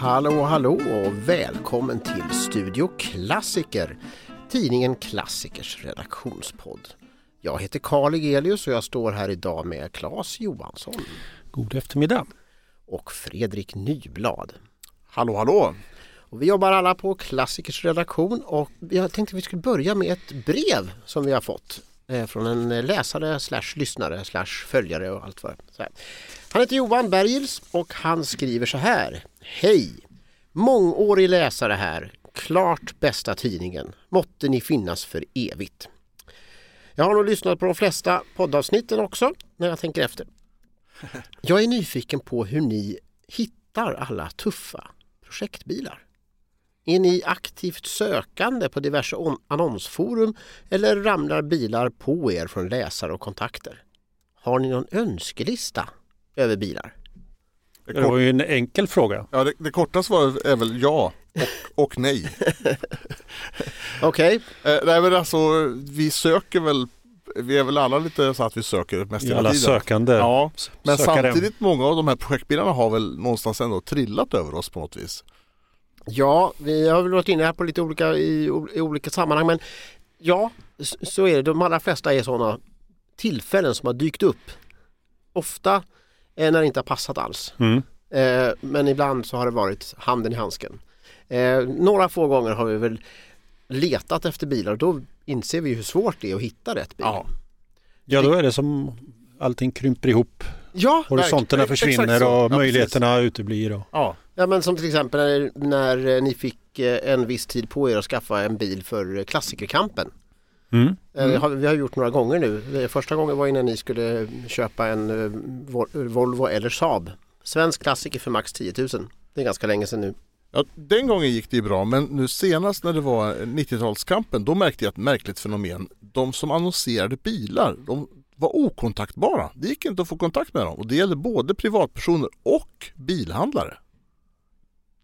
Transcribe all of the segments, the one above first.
Hallå, hallå och välkommen till Studio Klassiker, tidningen Klassikers redaktionspodd. Jag heter Karl Egelius och jag står här idag med Claes Johansson God eftermiddag. och Fredrik Nyblad. Hallå, hallå! Och vi jobbar alla på Klassikers redaktion och jag tänkte att vi skulle börja med ett brev som vi har fått Eh, från en eh, läsare slash lyssnare slash följare och allt vad så här. Han heter Johan Bergils och han skriver så här. Hej! Mångårig läsare här. Klart bästa tidningen. Måtte ni finnas för evigt. Jag har nog lyssnat på de flesta poddavsnitten också när jag tänker efter. Jag är nyfiken på hur ni hittar alla tuffa projektbilar. Är ni aktivt sökande på diverse on- annonsforum eller ramlar bilar på er från läsare och kontakter? Har ni någon önskelista över bilar? Det, Det var kort, ju en enkel fråga. ja, det, det korta svaret är väl ja och, och nej. Okej, Eh, nej men alltså vi söker väl, vi är väl alla lite så att vi söker mest hela alla tiden. sökande. Ja, men sökare. samtidigt många av de här projektbilarna har väl någonstans ändå trillat över oss på något vis. Ja vi har väl varit inne här på lite olika i, i olika sammanhang men ja, så är det. De allra flesta är sådana tillfällen som har dykt upp. Ofta när det inte har passat alls. Mm. Eh, men ibland så har det varit handen i handsken. Eh, några få gånger har vi väl letat efter bilar och då inser vi hur svårt det är att hitta rätt bil. Ja. Ja, då är det som allting krymper ihop. Ja, Horisonterna verkligen. försvinner och Ja, möjligheterna uteblir. Och... Ja, ja men som till exempel när, när ni fick eh, en viss tid på er att skaffa en bil för eh, klassikerkampen. Mm. Eh, har- Vi har gjort några gånger nu. Första gången var när ni skulle köpa en Vol- Volvo eller Saab. Svensk klassiker för max 10 000. Det är ganska länge sedan nu. ja, den gången gick det ju bra men nu senast när det var 90-talskampen då märkte jag ett märkligt fenomen. De som annonserade bilar, de var okontaktbara. Det gick inte att få kontakt med dem och det gällde både privatpersoner och bilhandlare.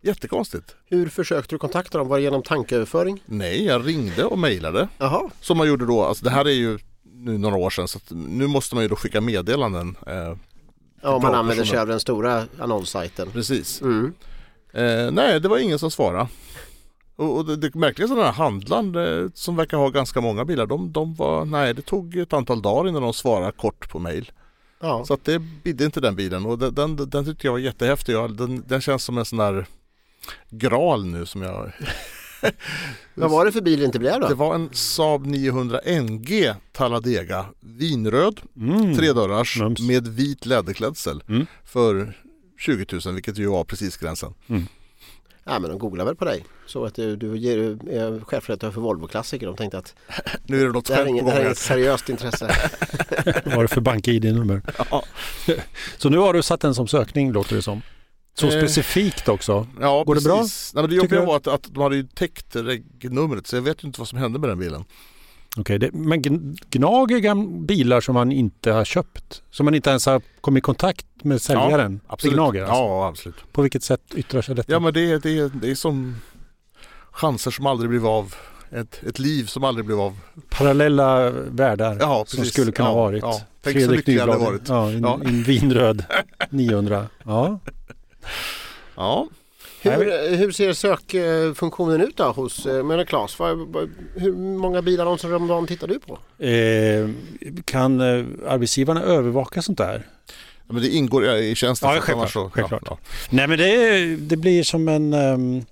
Jättekonstigt. Hur försökte du kontakta dem? Var det genom tankeöverföring? Nej, jag ringde och mejlade. Jaha, Som man gjorde då, alltså det här är ju nu några år sedan så att nu måste man ju då skicka meddelanden. Eh, ja, om man använder sig av den stora annonssajten. precis. Mm. Eh, nej, det var ingen som svarade. Och, och det, det märkliga är här handlaren eh, som verkar ha ganska många bilar, de, de var, nej det tog ett antal dagar innan de svarade kort på mejl. Ja. Så att det bidde inte den bilen och den, den, den tyckte jag var jättehäftig. Den, den känns som en sån där graal nu som jag Vad var det för bil det inte blev då? Det var en Saab 900 NG Talladega vinröd, Mm. tredörrars Mums. med vit läderklädsel Mm. för 20 000 vilket ju var precis gränsen. Ja men de googlar väl på dig. Så att du, du ger, är chefredaktör för Volvo-klassiker. De tänkte att Nu är det något det här är inget, gång det här är här. inget seriöst intresse. Vad var det för bank-id-nummer? Ja. Så nu har du satt den som sökning låter det som. Så Eh. specifikt också. Ja, Går det bra? precis. Nej, men det jobbiga var att, att de hade ju täckt regnumret så jag vet ju inte vad som hände med den bilen. Okej, det, men gn- Gnag är bilar som man inte har köpt. Som man inte ens har kommit i kontakt med säljaren. Absolut. Det Gnager alltså. Ja, absolut. På vilket sätt yttrar sig detta? Ja, men det, är- det, det är som chanser som aldrig blev av. Ett, ett liv som aldrig blev av. Parallella världar Ja, som precis. skulle kunna Ja, varit. ja. Tänk så lycklig jag hade Nyblad, varit. Ja, en, Ja. en vinröd 900. Ja. Ja, Hur, hur ser sökfunktionen ut då hos eh, menar Claes? Hur många bilannonser om dagen tittar du på? Eh, kan eh, arbetsgivarna övervaka sånt där? Ja, men det ingår i tjänsten. Ja, självklart, så- självklart. Ja, Nej men det, det blir som en... ehm,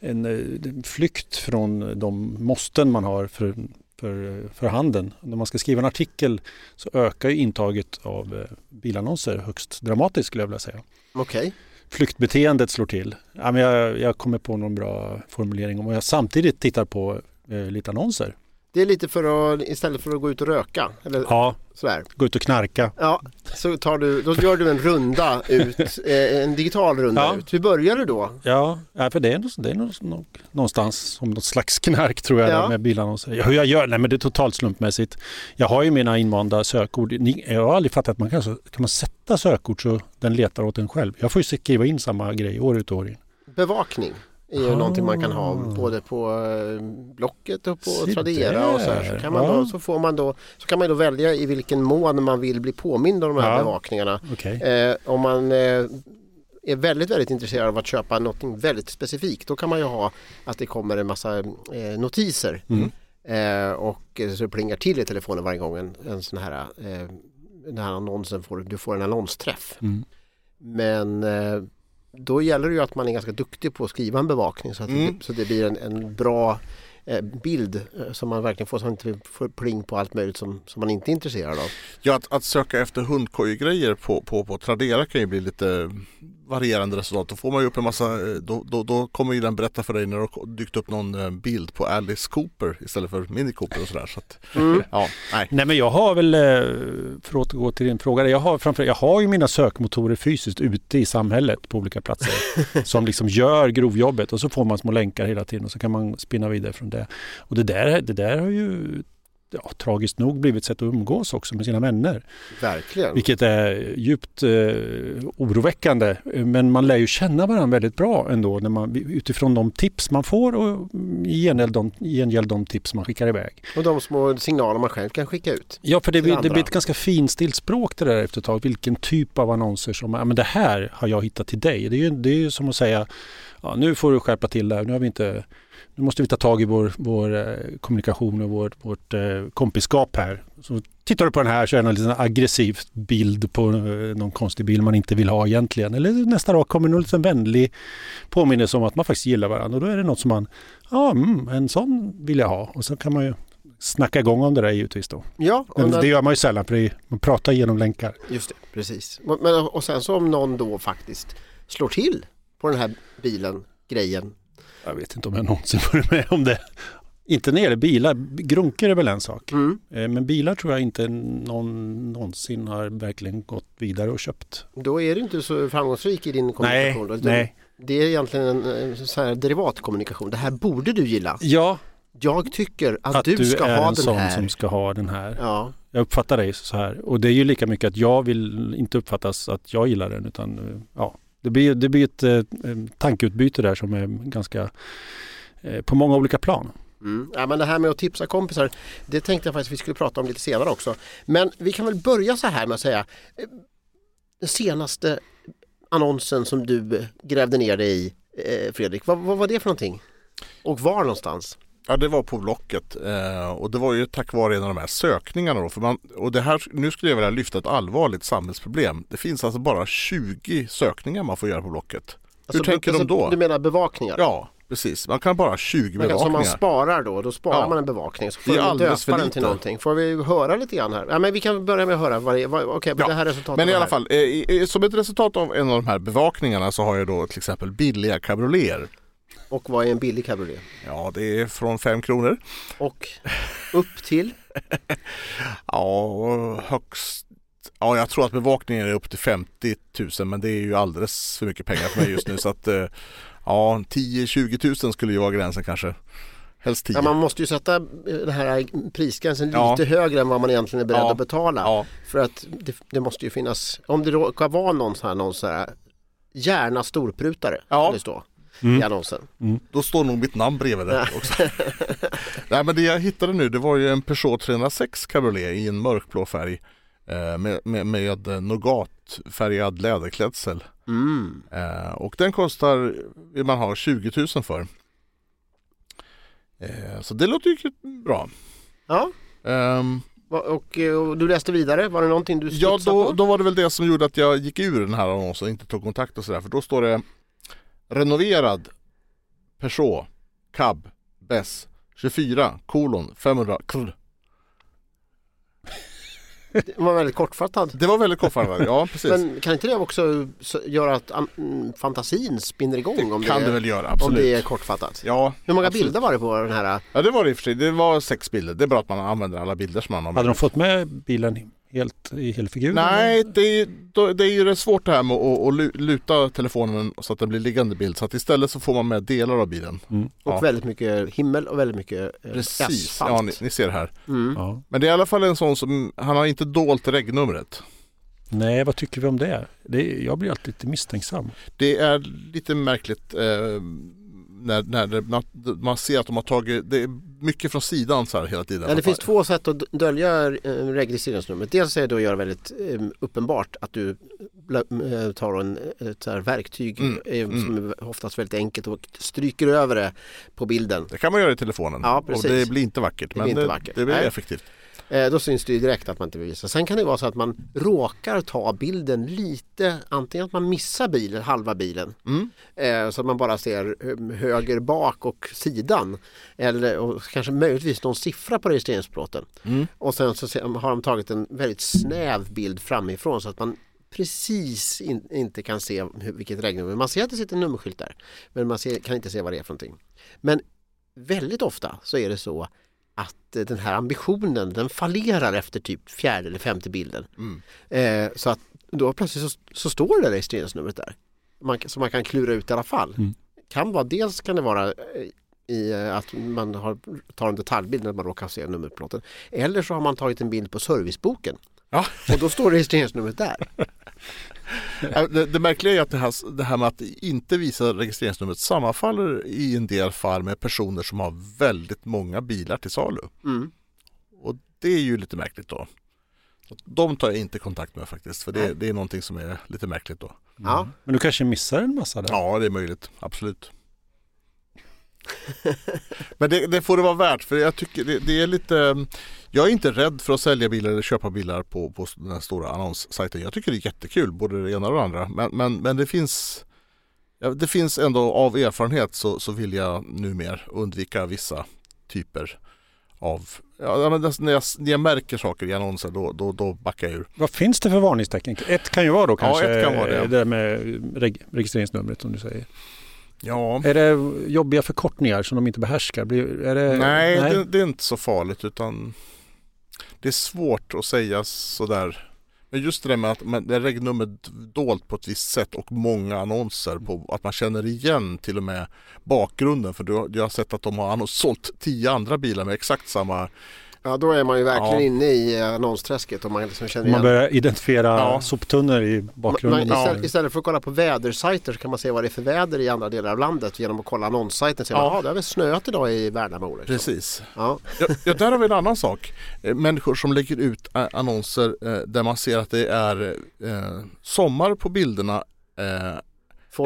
en eh, flykt från de måsten man har för, för, för handen. När man ska skriva en artikel så ökar ju intaget av bilannonser högst dramatiskt skulle jag vilja säga. Okej. Flyktbeteendet slår till. Ja, men jag, jag kommer på någon bra formulering om jag samtidigt tittar på eh, lite annonser. Det är lite för att istället för att gå ut och röka eller Ja, sådär. gå ut och knarka. Ja, så tar du, då gör du en runda ut, eh, en digital runda Ja. ut. Hur börjar du då? Ja, för det är, nog- det är nog, någonstans som något slags knark tror jag Ja. med bilannonser. Hur jag gör? Nej men det är totalt slumpmässigt. Jag har ju mina invanda sökord. Jag har aldrig fattat att man kan, så- kan man sätta sökord så den letar åt en själv. Jag får ju skriva in samma grej år ut och år in. Bevakning är ju Ah. någonting man kan ha både på eh, Blocket och på Se Tradera och så här. Så, kan man då, så, får man då, så kan man då välja i vilken mån man vill bli påmind om de här Ja. bevakningarna. Okej. Eh, om man eh, är väldigt, väldigt intresserad av att köpa något väldigt specifikt då kan man ju ha att det kommer en massa eh, notiser Mm. eh, och så det plingar till i telefonen varje gång en, en sån här, eh, den här annonsen får, du får en annonsträff. Mm. Men eh, då gäller det ju att man är ganska duktig på att skriva en bevakning så att Mm. det, så det blir en, en bra eh, bild eh, som man verkligen får så att man inte får pling på allt möjligt som, som man inte är intresserad av. Ja, att, att söka efter hundkojegrejer på, på, på Tradera kan ju bli lite varierande resultat. Då får man ju upp en massa, eh, då, då, då kommer ju den berätta för dig när det har dykt upp någon eh, bild på Alice Cooper istället för Mini Cooper och sådär. Så att, Mm. ja, nej. Nej men jag har väl, eh, för att återgå till din fråga, jag har, framför, jag har ju mina sökmotorer fysiskt ute i samhället på olika platser som liksom gör grovjobbet och så får man små länkar hela tiden och så kan man spinna vidare från det. Och det där, det där har ju ja, tragiskt nog blivit sätt att umgås också med sina vänner. Verkligen. Vilket är djupt eh, oroväckande. Men man lär ju känna varandra väldigt bra ändå när man, utifrån de tips man får och i gengäld de, gengäld de tips man skickar iväg. Och de små signaler man själv kan skicka ut. Ja, för det, blir- det blir ett ganska finstilt språk det där efter ett tag. Vilken typ av annonser som, ja men det här har jag hittat till dig. Det är ju, det är ju som att säga, ja, nu får du skärpa till där. Nu har vi inte, nu måste vi ta tag i vår, vår eh, kommunikation och vår, vårt eh, kompiskap här. Så tittar du på den här så är det en liten aggressiv bild på eh, någon konstig bild man inte vill ha egentligen. Eller nästa dag kommer liten vänlig påminnelse om att man faktiskt gillar varandra. Och då är det något som man, ja mm, en sån vill jag ha. Och så kan man ju snacka igång om det där givetvis då. Ja, Men när, det gör man ju sällan för man pratar genom länkar. just det, precis. Men, och sen så om någon då faktiskt slår till på den här bilen, grejen. Jag vet inte om jag någonsin varit med om det. Inte när det gäller bilar. Grunker är väl en sak. Mm. Eh, Men bilar tror jag inte någon någonsin har verkligen gått vidare och köpt. Då är du inte så framgångsrik i din Nej, kommunikation. då, utan nej. Det är egentligen en, en så här derivatkommunikation. Det här borde du gilla. Ja, Jag tycker att, att du, du, ska är ha en den sån här. som ska ha den här. Ja, Jag uppfattar dig så här. Och det är ju lika mycket att jag vill inte uppfattas att jag gillar den utan eh, ja. Det blir, det blir ett eh, tankeutbyte där som är ganska eh, på många olika plan. mm. ja, men det här med att tipsa kompisar, det tänkte jag faktiskt vi skulle prata om lite senare också. Men vi kan väl börja så här med att säga eh, den senaste annonsen som du grävde ner dig i, eh, Fredrik, vad, vad var det för någonting? Och var någonstans? Ja det var på Blocket eh, och det var ju tack vare en av de här sökningarna då. För man, och det här, nu skulle jag vilja lyfta ett allvarligt samhällsproblem. Det finns alltså bara 20 sökningar man får göra på Blocket. Hur tänker de då? Du menar bevakningar? Ja precis, man kan bara ha 20 Man kan, som man bevakningar. sparar då, då sparar Ja. man en bevakning så Det får är du alldeles för döpa den till någonting. Får vi höra lite grann här? Ja, men vi kan börja med att höra, vad det, vad, men Ja, det här resultatet Men i alla fall, eh, som ett resultat av en av de här bevakningarna så har jag då till exempel billiga cabrioleter. Och vad är en billig cabriolet? Ja det är från 5 kronor. Och upp till? Ja, högst Ja, jag tror att bevakningen är upp till 50 000 men det är ju alldeles för mycket pengar för mig just nu så att eh, ja, 10-20 000 skulle ju vara gränsen kanske. Helst 10. Ja, man måste ju sätta eh, den här prisgränsen Ja. lite högre än vad man egentligen är beredd Ja. att betala. För att det, det måste ju finnas, om det råkar vara någon sån här, någon sån här gärna storprutare, Ja. det står Mm. i annonsen. då står nog mitt namn bredvid det också. Nej men det jag hittade nu det var ju en Peugeot 306 cabriolet i en mörkblå färg eh, med, med, med nougatfärgad läderklädsel. Mm. Eh, och den kostar, vill man ha 20 000 för. Eh, så det låter ju bra. Ja, Ehm, och, eh, och du läste vidare, var det någonting du ja då, på? då var det väl det som gjorde att jag gick ur den här annonsen och inte tog kontakt och sådär. För då står det renoverad Peugeot, cab, Bess 24 kolon 500 kr. Det var väldigt kortfattad. Det var väldigt kortfattat, ja precis. Men kan inte det också så- göra att fantasin spinner igång om, kan det, det är, väl göra, om absolut. det är kortfattat? Ja, Hur många absolut. bilder var det på den här? Ja det var det i och för sig. Det var sex bilder. Det är bra att man använder alla bilder som man har. Hade de fått med bilen helt i helfigur? Nej, det är, det ju rätt svårt det här med att, att lu- luta telefonen så att den blir liggande bild. Så att istället så får man med delar av bilen. Mm. Och Ja. väldigt mycket himmel och väldigt mycket eh, Precis, asfalt. ja ni, ni ser här. Mm. Ja. Men det är i alla fall en sån som, han har inte dolt regnumret. Nej, vad tycker vi om det? det jag blir alltid lite misstänksam. Det är lite märkligt eh, när, när det, man, man ser att de har tagit, det är mycket från sidan så här hela tiden. Ja, det finns två sätt att dölja eh, registreringsnumret. Dels är det att göra väldigt eh, uppenbart att du eh, tar en, ett så verktyg Mm, eh, mm. som är oftast väldigt enkelt och stryker över det på bilden. Det kan man göra i telefonen. Ja, och precis. det blir inte vackert. Det blir men inte det, vackert. det blir Nej. effektivt. Eh, då syns det ju direkt att man inte bevisar. Sen kan det vara så att man råkar ta bilden lite, antingen att man missar bilen, halva bilen, Mm. eh, så att man bara ser eh, höger bak och sidan. Eller och kanske möjligtvis någon siffra på registreringsplåten. Mm. Och sen så har de tagit en väldigt snäv bild framifrån så att man precis in, inte kan se hur, vilket regnummer. Man ser att det sitter en nummerskylt där men man ser, kan inte se vad det är för någonting. Men väldigt ofta så är det så att eh, den här ambitionen den fallerar efter typ fjärde eller femte bilden. Mm. Eh, så att då plötsligt så, så står det registreringsnumret där. Man, som man kan klura ut i alla fall. Mm. Kan vara, dels kan det vara eh, i eh, att man har, tar en detaljbild när man råkar se nummerplåten. Eller så har man tagit en bild på serviceboken. Ja. Och då står registreringsnumret där. Ja, Det, det märkliga är att det här, det här med att inte visa registreringsnumret sammanfaller i en del fall med personer som har väldigt många bilar till salu. Mm. Och det är ju lite märkligt då. De tar jag inte kontakt med faktiskt för det, det är någonting som är lite märkligt då. Ja. Men du kanske missar en massa där? Ja det är möjligt, absolut. Men det, det får det vara värt för jag tycker det, det är lite Jag är inte rädd för att sälja bilar eller köpa bilar på, på den här stora annonssajten. Jag tycker det är jättekul både det ena och det andra. Men, men, men det finns ja, Det finns ändå av erfarenhet så, så vill jag numera undvika vissa typer av ja, men när, jag, när jag märker saker i annonser då, då, då backar jag ur. Vad finns det för varningstecken? Ett kan ju vara då kanske ett kan vara det. där med reg- registreringsnumret som du säger. Ja, Är det jobbiga förkortningar som de inte behärskar? Är det, Nej, Det, det är inte så farligt utan det är svårt att säga sådär. Men just det där med att man, det är regnumret dolt på ett visst sätt och många annonser på att man känner igen till och med bakgrunden. För du, har- jag har sett att de har sålt tio andra bilar med exakt samma. Ja, då är man ju verkligen Ja. inne i eh, annonsträsket och man liksom känner Man igen. börjar identifiera Ja. soptunnor i bakgrunden. man, istället, istället för att kolla på vädersajter så kan man se vad det är för väder i andra delar av landet genom att kolla annonssajten. Så Ja. ja. det har väl snöat idag i Värnamo. Liksom. Precis. Ja. Ja, där har vi en annan sak. Eh, Människor som lägger ut eh, annonser där man ser att det är sommar på bilderna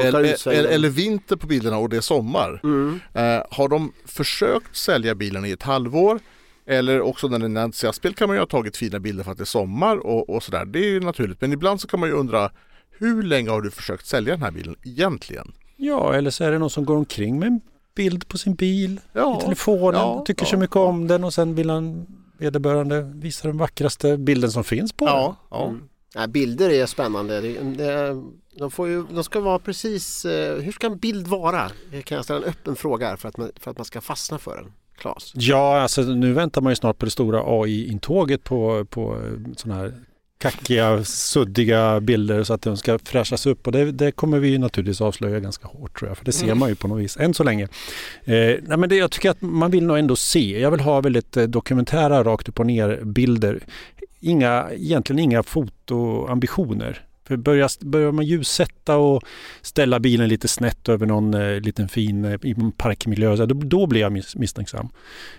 eller, eller, eller vinter på bilderna och det är sommar. Mm. Eh, har de försökt sälja bilen i ett halvår eller också när det är entusiastbil kan man ju ha tagit fina bilder för att det är sommar och, och sådär. Det är ju naturligt. Men ibland så kan man ju undra hur länge har du försökt sälja den här bilen egentligen? Ja, eller så är det någon som går omkring med en bild på sin bil Ja, i telefonen, ja, tycker ja, så mycket om den och sen vill han vederbörande visa den vackraste bilden som finns på ja, ja. Mm. Ja, bilder är spännande. Det, det, de, får ju, de ska vara precis... eh, Hur ska en bild vara? Kan jag ställa en öppen fråga här för att man, för att man ska fastna för den? Klas? Ja, alltså nu väntar man ju snart på det stora AI-intåget på, på sådana här kackiga, suddiga bilder så att de ska fräschas upp och det, det kommer vi naturligtvis avslöja ganska hårt tror jag, för det ser Mm. man ju på något vis än så länge. Eh, nej men det, jag tycker att man vill nog ändå se, jag vill ha väldigt eh, dokumentära rakt upp och ner bilder. Inga, egentligen inga fotoambitioner. För börjar, börjar man ljussätta och ställa bilen lite snett över någon eh, liten fin eh, parkmiljö, så då, då blir jag mis, misstänksam.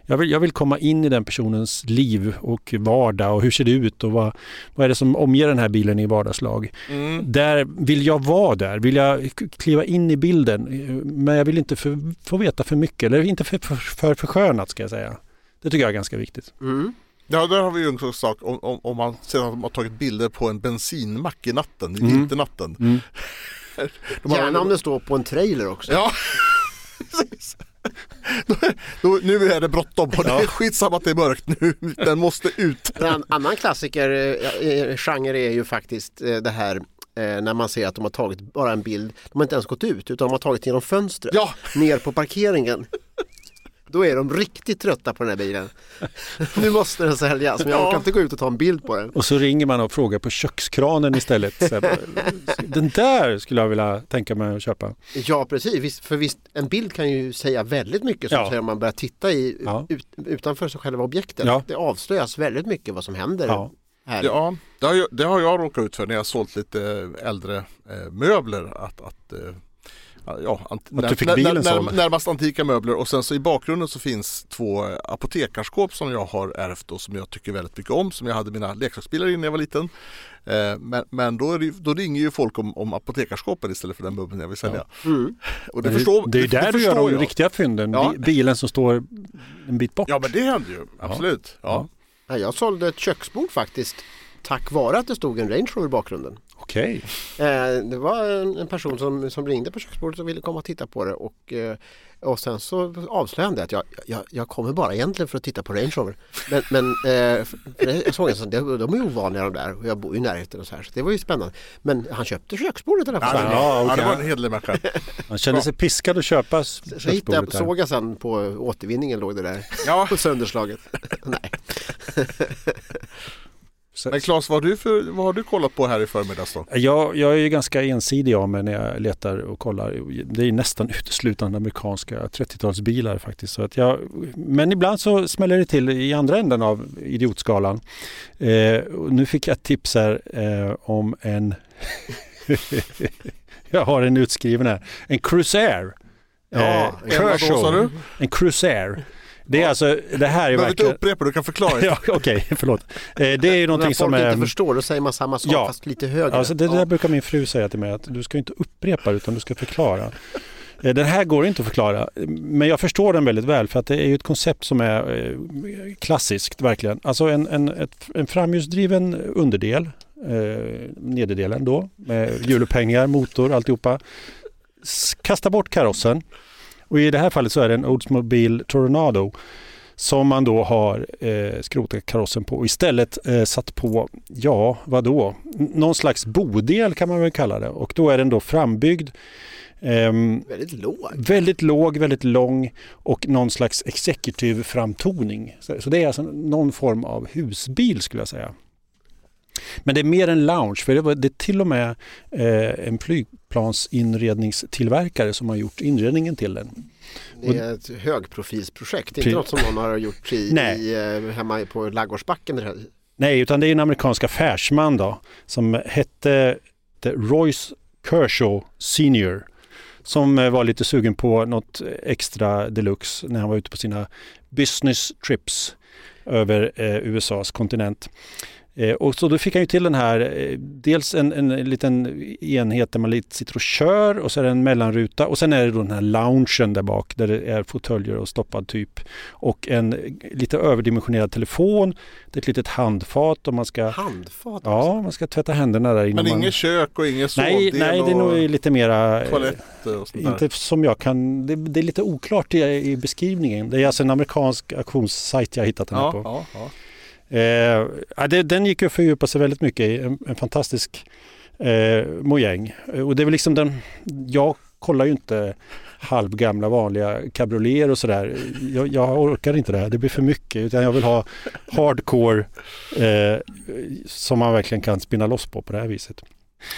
Jag vill, jag vill komma in i den personens liv och vardag och hur ser det ut och vad, vad är det som omger den här bilen i vardagslag. Mm. Där vill jag vara där, vill jag kliva in i bilden. eh, Men jag vill inte för, få veta för mycket, eller inte för, för, för förskönat ska jag säga. Det tycker jag är ganska viktigt. Mm. Ja, där har vi ju en sån sak om, om, om man ser att de har tagit bilder på en bensinmack i natten, i Mm. vinternatten. De har- Gärna om det står på en trailer också. Ja, då, nu är det bråttom och det är skitsamma att det är mörkt nu. Den måste ut. En annan klassiker, eh, eh, genre är ju faktiskt eh, det här när man ser att de har tagit bara en bild, de har inte ens gått ut utan de har tagit genom fönstret Ja. ner på parkeringen. Då är de riktigt trötta på den här bilen. Nu måste den säljas men jag orkar inte gå ut och ta en bild på den. Och så ringer man och frågar på kökskranen istället. Så den där skulle jag vilja tänka mig att köpa. Ja precis, för visst, en bild kan ju säga väldigt mycket som Ja. om man börjar titta i, Ja. ut, utanför sig själva objektet. Ja. Det avslöjas väldigt mycket vad som händer Ja. här. Ja, det har, jag, det har jag råkat ut för när jag sålt lite äldre eh, möbler. Att, att, eh, ja, ant, fick bilen såld. närmast antika möbler och sen så i bakgrunden så finns två apotekarskåp som jag har ärvt och som jag tycker väldigt mycket om. Som jag hade mina leksaksbilar i när jag var liten. Eh, men men då, är det, då ringer ju folk om, om apotekarskåpen istället för den möbeln jag vill sälja. Mm. Och det, Det, förstår, det är där du gör de jag. riktiga fynden. Ja. Bi- Bilen som står en bit bort. Ja men det händer ju, absolut. Ja. Ja, jag sålde ett köksbord faktiskt tack vare att det stod en Range Rover i bakgrunden. Okej. Eh, det var en, person som, som ringde på köksbordet och ville komma och titta på det och, eh, och sen så avslöjade han det att jag, jag, jag kommer bara egentligen för att titta på Range Rover. Men, men eh, jag såg en sån, de, de är ju ovanliga de där och jag bor ju i närheten och så här så det var ju spännande. Men han köpte köksbordet i alla Ja, fall. det, Ja, ja, okej. det var en hederlig människa. Han kände sig piskad att köpa Så hittade jag, köksbordet såg jag sen på återvinningen låg det där Ja, på sönderslaget. Nej. Så- men Claes vad har, du för, vad har du kollat på här i förmiddags då? Jag, jag är ju ganska ensidig av mig när jag letar och kollar. Det är nästan uteslutande amerikanska 30-talsbilar faktiskt. Så att jag, men ibland så smäller det till i andra änden av idiotskalan. Eh, nu fick jag tips här eh, om en... jag har en utskriven här. En Cruiser. Ja, eh, du? En Cruiser. Det är alltså, det här är Du behöver inte verkligen... upprepa, du kan förklara. Ja, okej, förlåt. Eh, det är ju När någonting folk som är... inte förstår då säger man samma sak Ja. fast lite högre. Alltså det Ja. där brukar min fru säga till mig att du ska inte upprepa utan du ska förklara. Eh, Den här går inte att förklara men jag förstår den väldigt väl för att det är ju ett koncept som är eh, klassiskt verkligen. Alltså en, en, en framhjulsdriven underdel, eh, nederdelen då med hjulupphängningar, motor, alltihopa. Kasta bort karossen och i det här fallet så är det en Oldsmobile Tornado som man då har eh, skrotat karossen på och istället eh, satt på, ja vad då? N- Någon slags bodel kan man väl kalla det och då är den då frambyggd ehm, Väldigt låg. Väldigt låg, väldigt lång och någon slags executive framtoning. Så, så det är alltså någon form av husbil skulle jag säga. Men det är mer en lounge för det, var, det är till och med eh, en flygplansinredningstillverkare som har gjort inredningen till den. Det är ett högprofilsprojekt, inte något som någon har gjort i, i, eh, hemma på Laggårdsbacken. Nej, utan det är en amerikansk affärsman då som hette Royce Kershaw Senior som eh, var lite sugen på något extra deluxe när han var ute på sina business trips över eh, USAs kontinent. Eh, och så då fick han ju till den här, eh, dels en, en liten enhet där man lite sitter och kör och så är det en mellanruta och sen är det då den här loungen där bak där det är fåtöljer och stoppad typ och en lite överdimensionerad telefon, det är ett litet handfat och man ska, Handfat. ja, man ska tvätta händerna där innan Men inget kök och ingen Nej, sovdel nej, det är nog lite mera... eh, toaletter och sånt där. Inte som jag kan, det, det är lite oklart i, i beskrivningen. Det är alltså en amerikansk auktionssajt jag hittat den här Ja, på. ja, ja. Eh, det, den gick att fördjupa sig väldigt mycket i. En, en fantastisk eh, mojäng. Och det är väl liksom den, jag kollar ju inte halvgamla vanliga cabrioleter och sådär. Jag, jag orkar inte det här, det blir för mycket. Utan jag vill ha hardcore eh, som man verkligen kan spinna loss på på det här viset.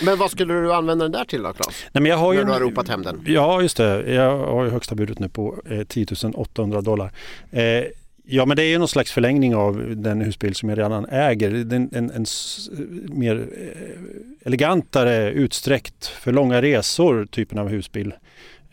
Men vad skulle du använda den där till då Claes? Nej, men jag har ju När du har ropat hem den. Ja, just det. Jag har ju högsta budet nu på eh, 10 800 dollar. Eh, ja, men det är ju någon slags förlängning av den husbil som jag redan äger. En, en, en mer eh, elegantare, utsträckt för långa resor typen av husbil.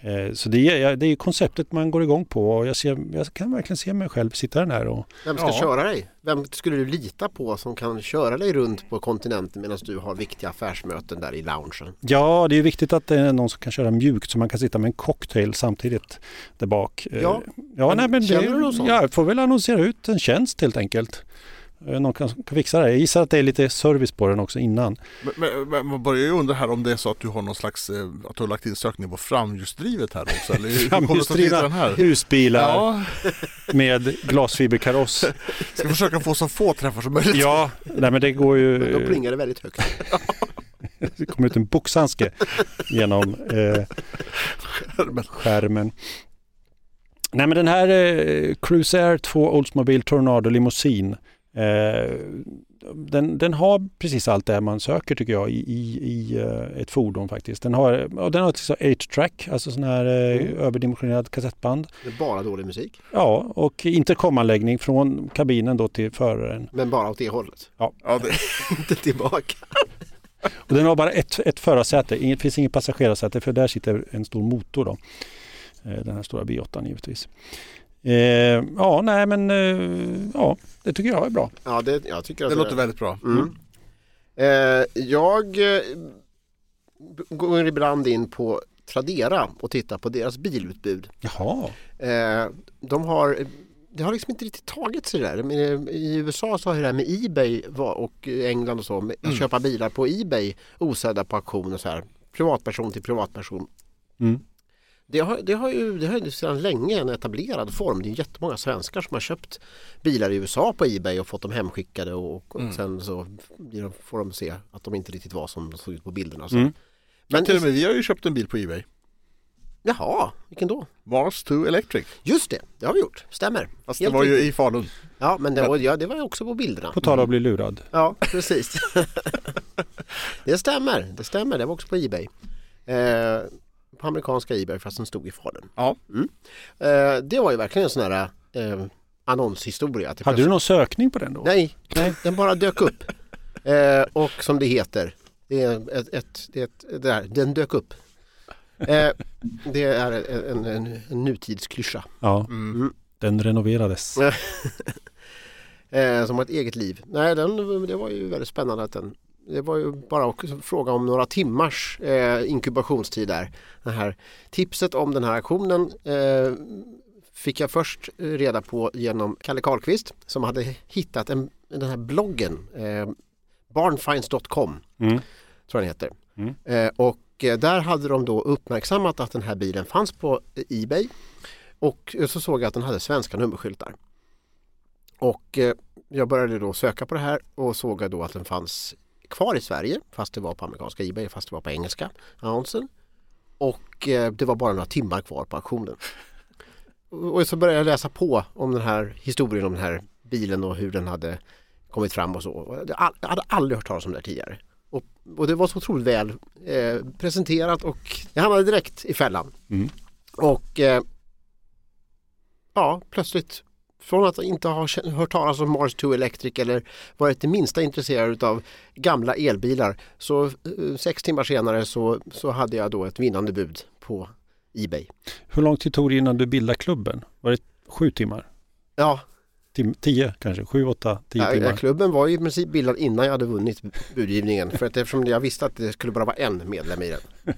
Eh, så det är, det är ju konceptet man går igång på och jag, ser, jag kan verkligen se mig själv sitta där och Vem ska Ja. köra dig? Vem skulle du lita på som kan köra dig runt på kontinenten medan du har viktiga affärsmöten där i loungen? Ja, det är viktigt att det är någon som kan köra mjukt så man kan sitta med en cocktail samtidigt där bak. Eh, Ja. ja Men nej, men det, du någon sån? ja, jag får väl annonsera ut en tjänst helt enkelt. Eh, Någon kan, kan fixa det. Jag gissar att det är lite service på den också innan. Men, men, men man börjar ju undra här om det är så att du har någon slags, eh, att du har lagt in sökning på framhjulsdrivet här också. Eller här? husbilar Ja, med glasfiberkaross. ska försöka få så få träffar som möjligt. Ja, nej men det går ju... Då plingar det väldigt högt. Det kommer ut en boxhandske genom eh, skärmen. Nej men den här eh, Cruise Air 2 Oldsmobile Tornado Limousine den, den har precis allt det man söker tycker jag i, i, i eh, ett fordon faktiskt. Den har, och den har också 8-track, alltså sån här eh, Mm. överdimensionerad kassettband. Det är bara dålig musik. Ja, och intercomanläggning från kabinen då till föraren. Men bara åt det hållet. Ja, det, Inte tillbaka. Och den har bara ett, ett förarsäte, det finns inget passagerarsäte för där sitter en stor motor då. Eh, Den här stora B8 givetvis. Eh, ja, nej men eh, ja, det tycker jag är bra. Ja, det, jag tycker att det låter väldigt bra. Mm. Eh, jag eh, går ibland in på Tradera och tittar på deras bilutbud. Jaha, Eh, de har, det har liksom inte riktigt tagit sig där. Men eh, I USA så har det här med Ebay var- och England och så, med att köpa bilar på Ebay osedda på auktion och så här. Privatperson till privatperson. Mm. Det har, det har ju det har ju sedan länge en etablerad form. Det är jättemånga svenskar som har köpt bilar i USA på Ebay och fått dem hemskickade och, och sen så får de se att de inte riktigt var som de såg ut på bilderna. Så. Mm. Men, Till och med vi har ju köpt en bil på Ebay. Jaha, vilken då? Mars 2 Electric. Just det, det har vi gjort. Stämmer. Fast Helt det var ju riktigt. i Falun. Ja, men det var, ja, det var ju också på bilderna. på tal om att bli lurad. Ja, precis. det stämmer, det stämmer. Det var också på Ebay. Eh, på amerikanska Ebay fast den stod i Falun. Ja. Mm. Eh, det var ju verkligen en sån här eh, annonshistoria. Det Hade du någon sökning på den då? Nej, den bara dök upp. Eh, och som det heter, det är ett, ett, det är ett, där, den dök upp. Eh, det är en, en, en nutidsklyscha. Ja, Mm. den renoverades. Eh, som har ett eget liv. Nej, den, det var ju väldigt spännande att den det var ju bara också fråga om några timmars eh, inkubationstid där. Det här tipset om den här aktionen eh, fick jag först reda på genom Kalle Karlqvist som hade hittat en, den här bloggen eh, barnfinds.com Mm. tror jag den heter. Mm. Eh, och eh, där hade de då uppmärksammat att den här bilen fanns på Ebay och så såg jag att den hade svenska nummerskyltar. Och eh, jag började då söka på det här och såg då att den fanns kvar i Sverige fast det var på amerikanska Ebay fast det var på engelska annonsen. Och eh, det var bara några timmar kvar på auktionen. Och så började jag läsa på om den här historien om den här bilen och hur den hade kommit fram och så. Jag hade aldrig hört talas om det här tidigare. Och, och det var så otroligt väl eh, presenterat och jag hamnade direkt i fällan. Mm. Och eh, ja, plötsligt från att inte ha hört talas om Mars 2 Electric eller varit det minsta intresserad av gamla elbilar så eh, sex timmar senare så, så hade jag då ett vinnande bud på Ebay. Hur lång tid tog det innan du bildade klubben? Var det sju timmar? Ja, Tim, tio kanske? Sju, åtta, tio ja, timmar? klubben var ju i princip bildad innan jag hade vunnit budgivningen för att eftersom jag visste att det skulle bara vara en medlem i den.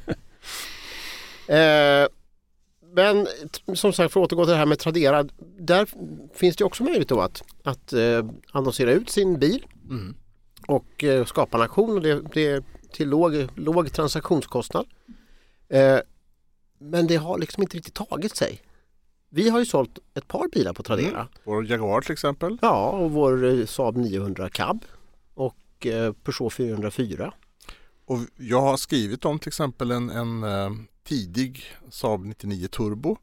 eh, men som sagt för att återgå till det här med Tradera. Där finns det också möjlighet då att, att eh, annonsera ut sin bil Mm. och eh, skapa en auktion och det, det är till låg, låg transaktionskostnad. Eh, men det har liksom inte riktigt tagit sig. Vi har ju sålt ett par bilar på Tradera. Mm. Vår Jaguar till exempel. Ja, och vår eh, Saab 900 cab och eh, Peugeot 404. Och jag har skrivit om till exempel en, en eh, tidig Saab 99 Turbo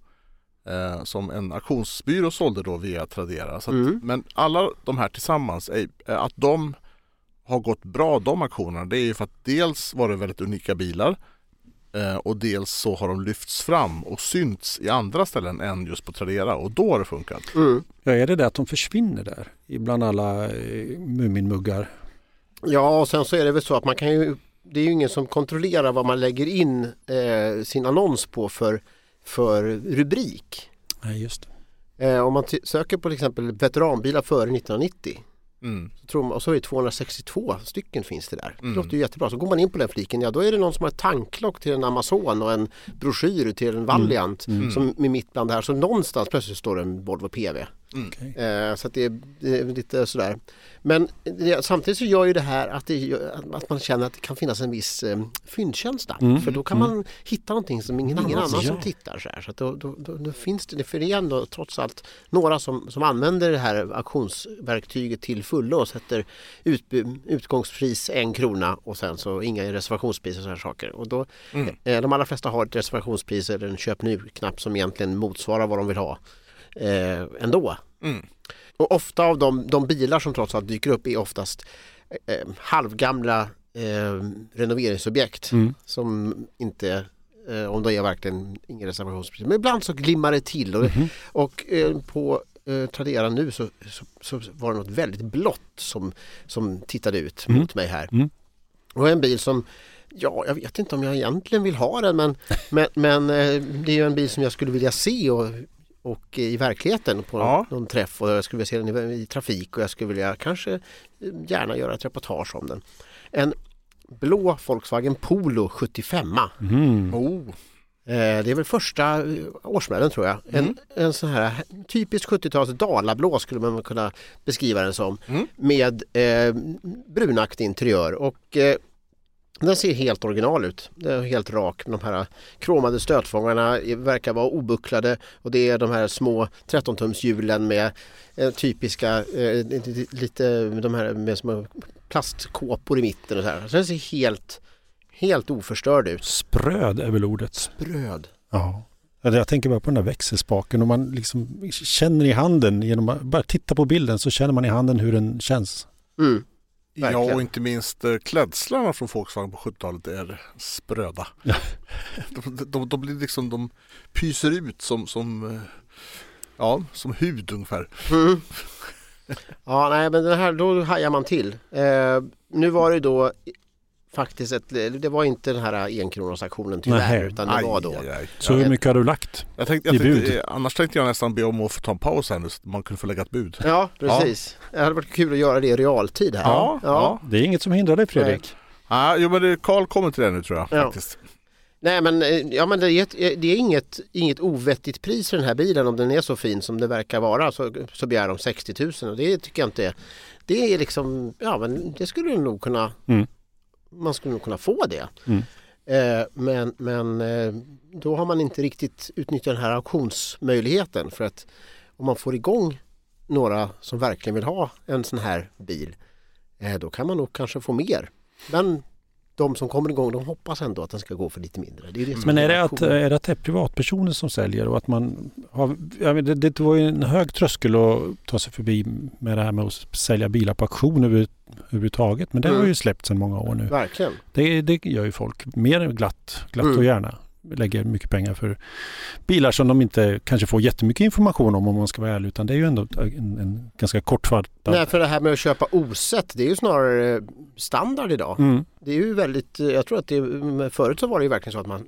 eh, som en auktionsbyrå sålde då via Tradera. Så att, Mm. Men alla de här tillsammans, är, är att de har gått bra de auktionerna det är ju för att dels var det väldigt unika bilar eh, och dels så har de lyfts fram och synts i andra ställen än just på Tradera och då har det funkat. Mm. Ja, är det det att de försvinner där bland alla eh, Muminmuggar? Ja, och sen så är det väl så att man kan ju det är ju ingen som kontrollerar vad man lägger in eh, sin annons på för, för rubrik. Nej, just det. Eh, om man söker på till exempel veteranbilar före 1990 Mm. så tror man, och så är det 262 stycken finns det där. Det Mm. låter ju jättebra. Så går man in på den fliken, ja då är det någon som har ett tanklock till en Amazon och en broschyr till en Valiant Mm. som är mitt bland det här. Så någonstans plötsligt står det en Volvo PV. Okay. Eh, så det, är, det är lite sådär. Men det, samtidigt så gör ju det här att, det, att man känner att det kan finnas en viss eh, fyndkänsla. Mm, För då kan mm. man hitta någonting som ingen, ingen Ja. annan som tittar. Så, här. så då, då, då, då finns det, för det är ändå trots allt några som, som använder det här auktionsverktyget till fullo och sätter utbu, utgångspris en krona och sen så inga reservationspris och sådana saker. Och då, Mm. eh, de allra flesta har ett reservationspris eller en köp nu-knapp som egentligen motsvarar vad de vill ha eh, ändå. Mm. Och ofta av de, de bilar som trots allt dyker upp är oftast eh, halvgamla eh, renoveringsobjekt Mm. som inte, eh, om det är verkligen ingen reservationspris, men ibland så glimmar det till och, Mhm. och eh, på eh, Tradera nu så, så, så var det något väldigt blått som, som tittade ut Mm. mot mig här. Mm. Och en bil som Ja, jag vet inte om jag egentligen vill ha den men, men, men det är ju en bil som jag skulle vilja se och, och i verkligheten på Ja. någon träff och jag skulle vilja se den i, i trafik och jag skulle vilja kanske eh, gärna göra ett reportage om den. En blå Volkswagen Polo 75 Mm. Oh. Eh, Det är väl första eh, årsmodellen tror jag. En, Mm. en sån här typisk 70-tals dalablå skulle man kunna beskriva den som. Mm. Med eh, brunaktig interiör och eh, den ser helt original ut. Den är helt rak. De här kromade stötfångarna verkar vara obucklade och det är de här små 13-tums hjulen med eh, typiska eh, lite de här med små plastkåpor i mitten och så här. Så den ser helt, helt oförstörd ut. Spröd är väl ordet. Bröd. Ja. Ja, Jag tänker bara på den där växelspaken och man liksom känner i handen genom att bara titta på bilden så känner man i handen hur den känns. Mm. Ja, Verkligen. och inte minst eh, klädslarna från Volkswagen på 70-talet är spröda. Ja. De, de, de blir liksom, de pyser ut som, som, eh, ja, som hud ungefär. Mm. Ja, nej, men den här, då hajar man till. Eh, nu var det då faktiskt ett, det var inte den här enkronorsaktionen tyvärr, Nähä. utan det var då. Aj, aj. Så Ja, hur mycket har du lagt? Jag tänkte, jag I bud. eh, annars tänkte jag nästan be om att få ta en paus här nu så man kunde få lägga ett bud. Ja, precis. Det hade varit kul att göra det i realtid här. Ja, ja. Det är inget som hindrar dig Fredrik. Ah, jo men det- Karl kommer till det nu tror jag Ja. faktiskt. Nej, men, eh, ja, men det är, ett, det är inget, inget ovettigt pris för den här bilen om den är så fin som det verkar vara så, så begär de 60 000 och det tycker jag inte är, det är liksom, ja men det skulle nog kunna, Mm. Man skulle nog kunna få det. Mm. Eh, men men eh, då har man inte riktigt utnyttjat den här auktionsmöjligheten för att om man får igång några som verkligen vill ha en sån här bil eh, då kan man nog kanske få mer. Men de som kommer igång de hoppas ändå att den ska gå för lite mindre. Det är det Men är det, att, är det att det är privatpersoner som säljer och att man har, jag vet, det, det var ju en hög tröskel att ta sig förbi med det här med att sälja bilar på auktion över, överhuvudtaget. Men det har Mm. ju släppt sedan många år nu. Verkligen. Det, det gör ju folk mer glatt, glatt Mm. och gärna. Lägger mycket pengar för bilar som de inte kanske får jättemycket information om om man ska vara ärlig. Utan det är ju ändå en, en ganska kortfattad... Nej, för det här med att köpa osett det är ju snarare standard idag. Mm. Det är ju väldigt, jag tror att det, förut så var det ju verkligen så att man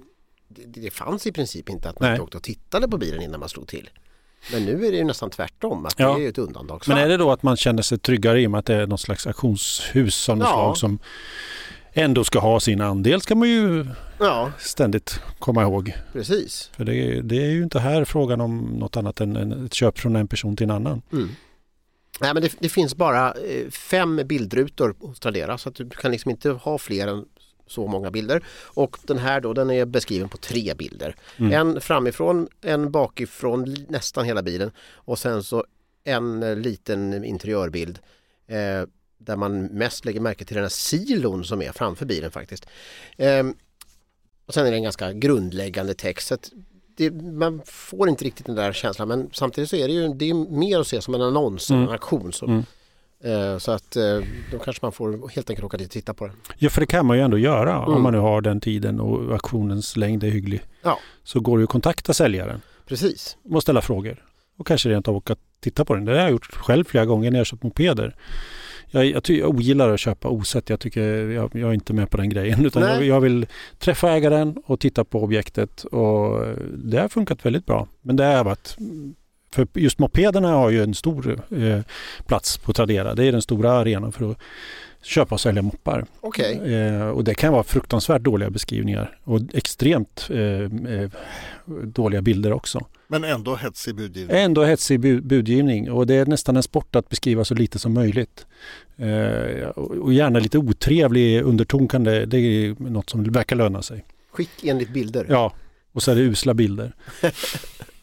det, det fanns i princip inte att man Nej. inte åkte och tittade på bilen innan man slog till. Men nu är det ju nästan tvärtom, att Ja. det är ju ett undantagsfall. Men är det då att man känner sig tryggare i och med att det är något slags auktionshus av något Ja. slag som ändå ska ha sin andel ska man ju Ja, ständigt komma ihåg. precis. För det, det är ju inte här frågan om något annat än ett köp från en person till en annan. Mm. Nej, men det, det finns bara eh, fem bildrutor hos Tradera så att du kan liksom inte ha fler än så många bilder. Och den här då den är beskriven på tre bilder. Mm. En framifrån, en bakifrån nästan hela bilen och sen så en eh, liten interiörbild eh, där man mest lägger märke till den här silon som är framför bilen faktiskt. Ehm, och sen är det en ganska grundläggande text. Det, man får inte riktigt den där känslan men samtidigt så är det ju det är mer att se som en annons Mm. en auktion. Så, Mm. Eh, så att eh, då kanske man får helt enkelt åka dit och titta på den. Ja, för det kan man ju ändå göra Mm. om man nu har den tiden och auktionens längd är hygglig. Ja. Så går det ju att kontakta säljaren Precis. och ställa frågor. Och kanske rent av åka och titta på den. Det har jag gjort själv flera gånger när jag köpt mopeder. Jag, jag, jag ogillar att köpa osett. Jag, tycker, jag, jag är inte med på den grejen. Utan jag, jag vill träffa ägaren och titta på objektet. Och det har funkat väldigt bra. Men det har varit... För just mopederna har ju en stor eh, plats på Tradera. Det är den stora arenan för att köpa och sälja moppar. Okej. Eh, och det kan vara fruktansvärt dåliga beskrivningar och extremt eh, eh, dåliga bilder också. Men ändå hetsig budgivning. Ändå hetsig bu- budgivning och det är nästan en sport att beskriva så lite som möjligt. Eh, och och gärna lite otrevlig underton kan det, det är något som verkar löna sig. Skick enligt bilder. Ja, och så är det usla bilder.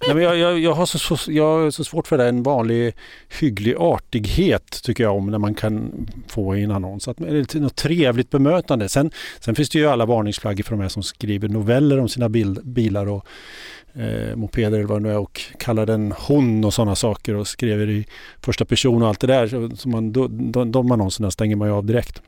Nej, men jag, jag, jag, har så, så, jag har så svårt för det. En vanlig hygglig artighet tycker jag om när man kan få i en annons. Att, eller något trevligt bemötande. Sen, sen finns det ju alla varningsflaggor för de här som skriver noveller om sina bil, bilar och eh, mopeder eller vad det nu är och kallar den hon och sådana saker och skriver i första person och allt det där. Så, så man, då, de, de annonserna stänger man ju av direkt.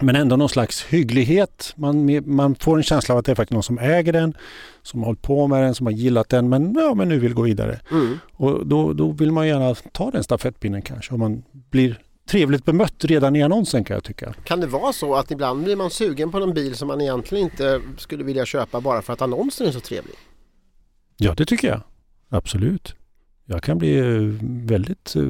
Men ändå någon slags hygglighet. Man, man får en känsla av att det är faktiskt någon som äger den, som har hållit på med den, som har gillat den men, ja, men nu vill gå vidare. Mm. Och då, då vill man gärna ta den stafettpinnen kanske om man blir trevligt bemött redan i annonsen kan jag tycka. Kan det vara så att ibland blir man sugen på en bil som man egentligen inte skulle vilja köpa bara för att annonsen är så trevlig? Ja, det tycker jag. Absolut. Jag kan bli eh, väldigt eh,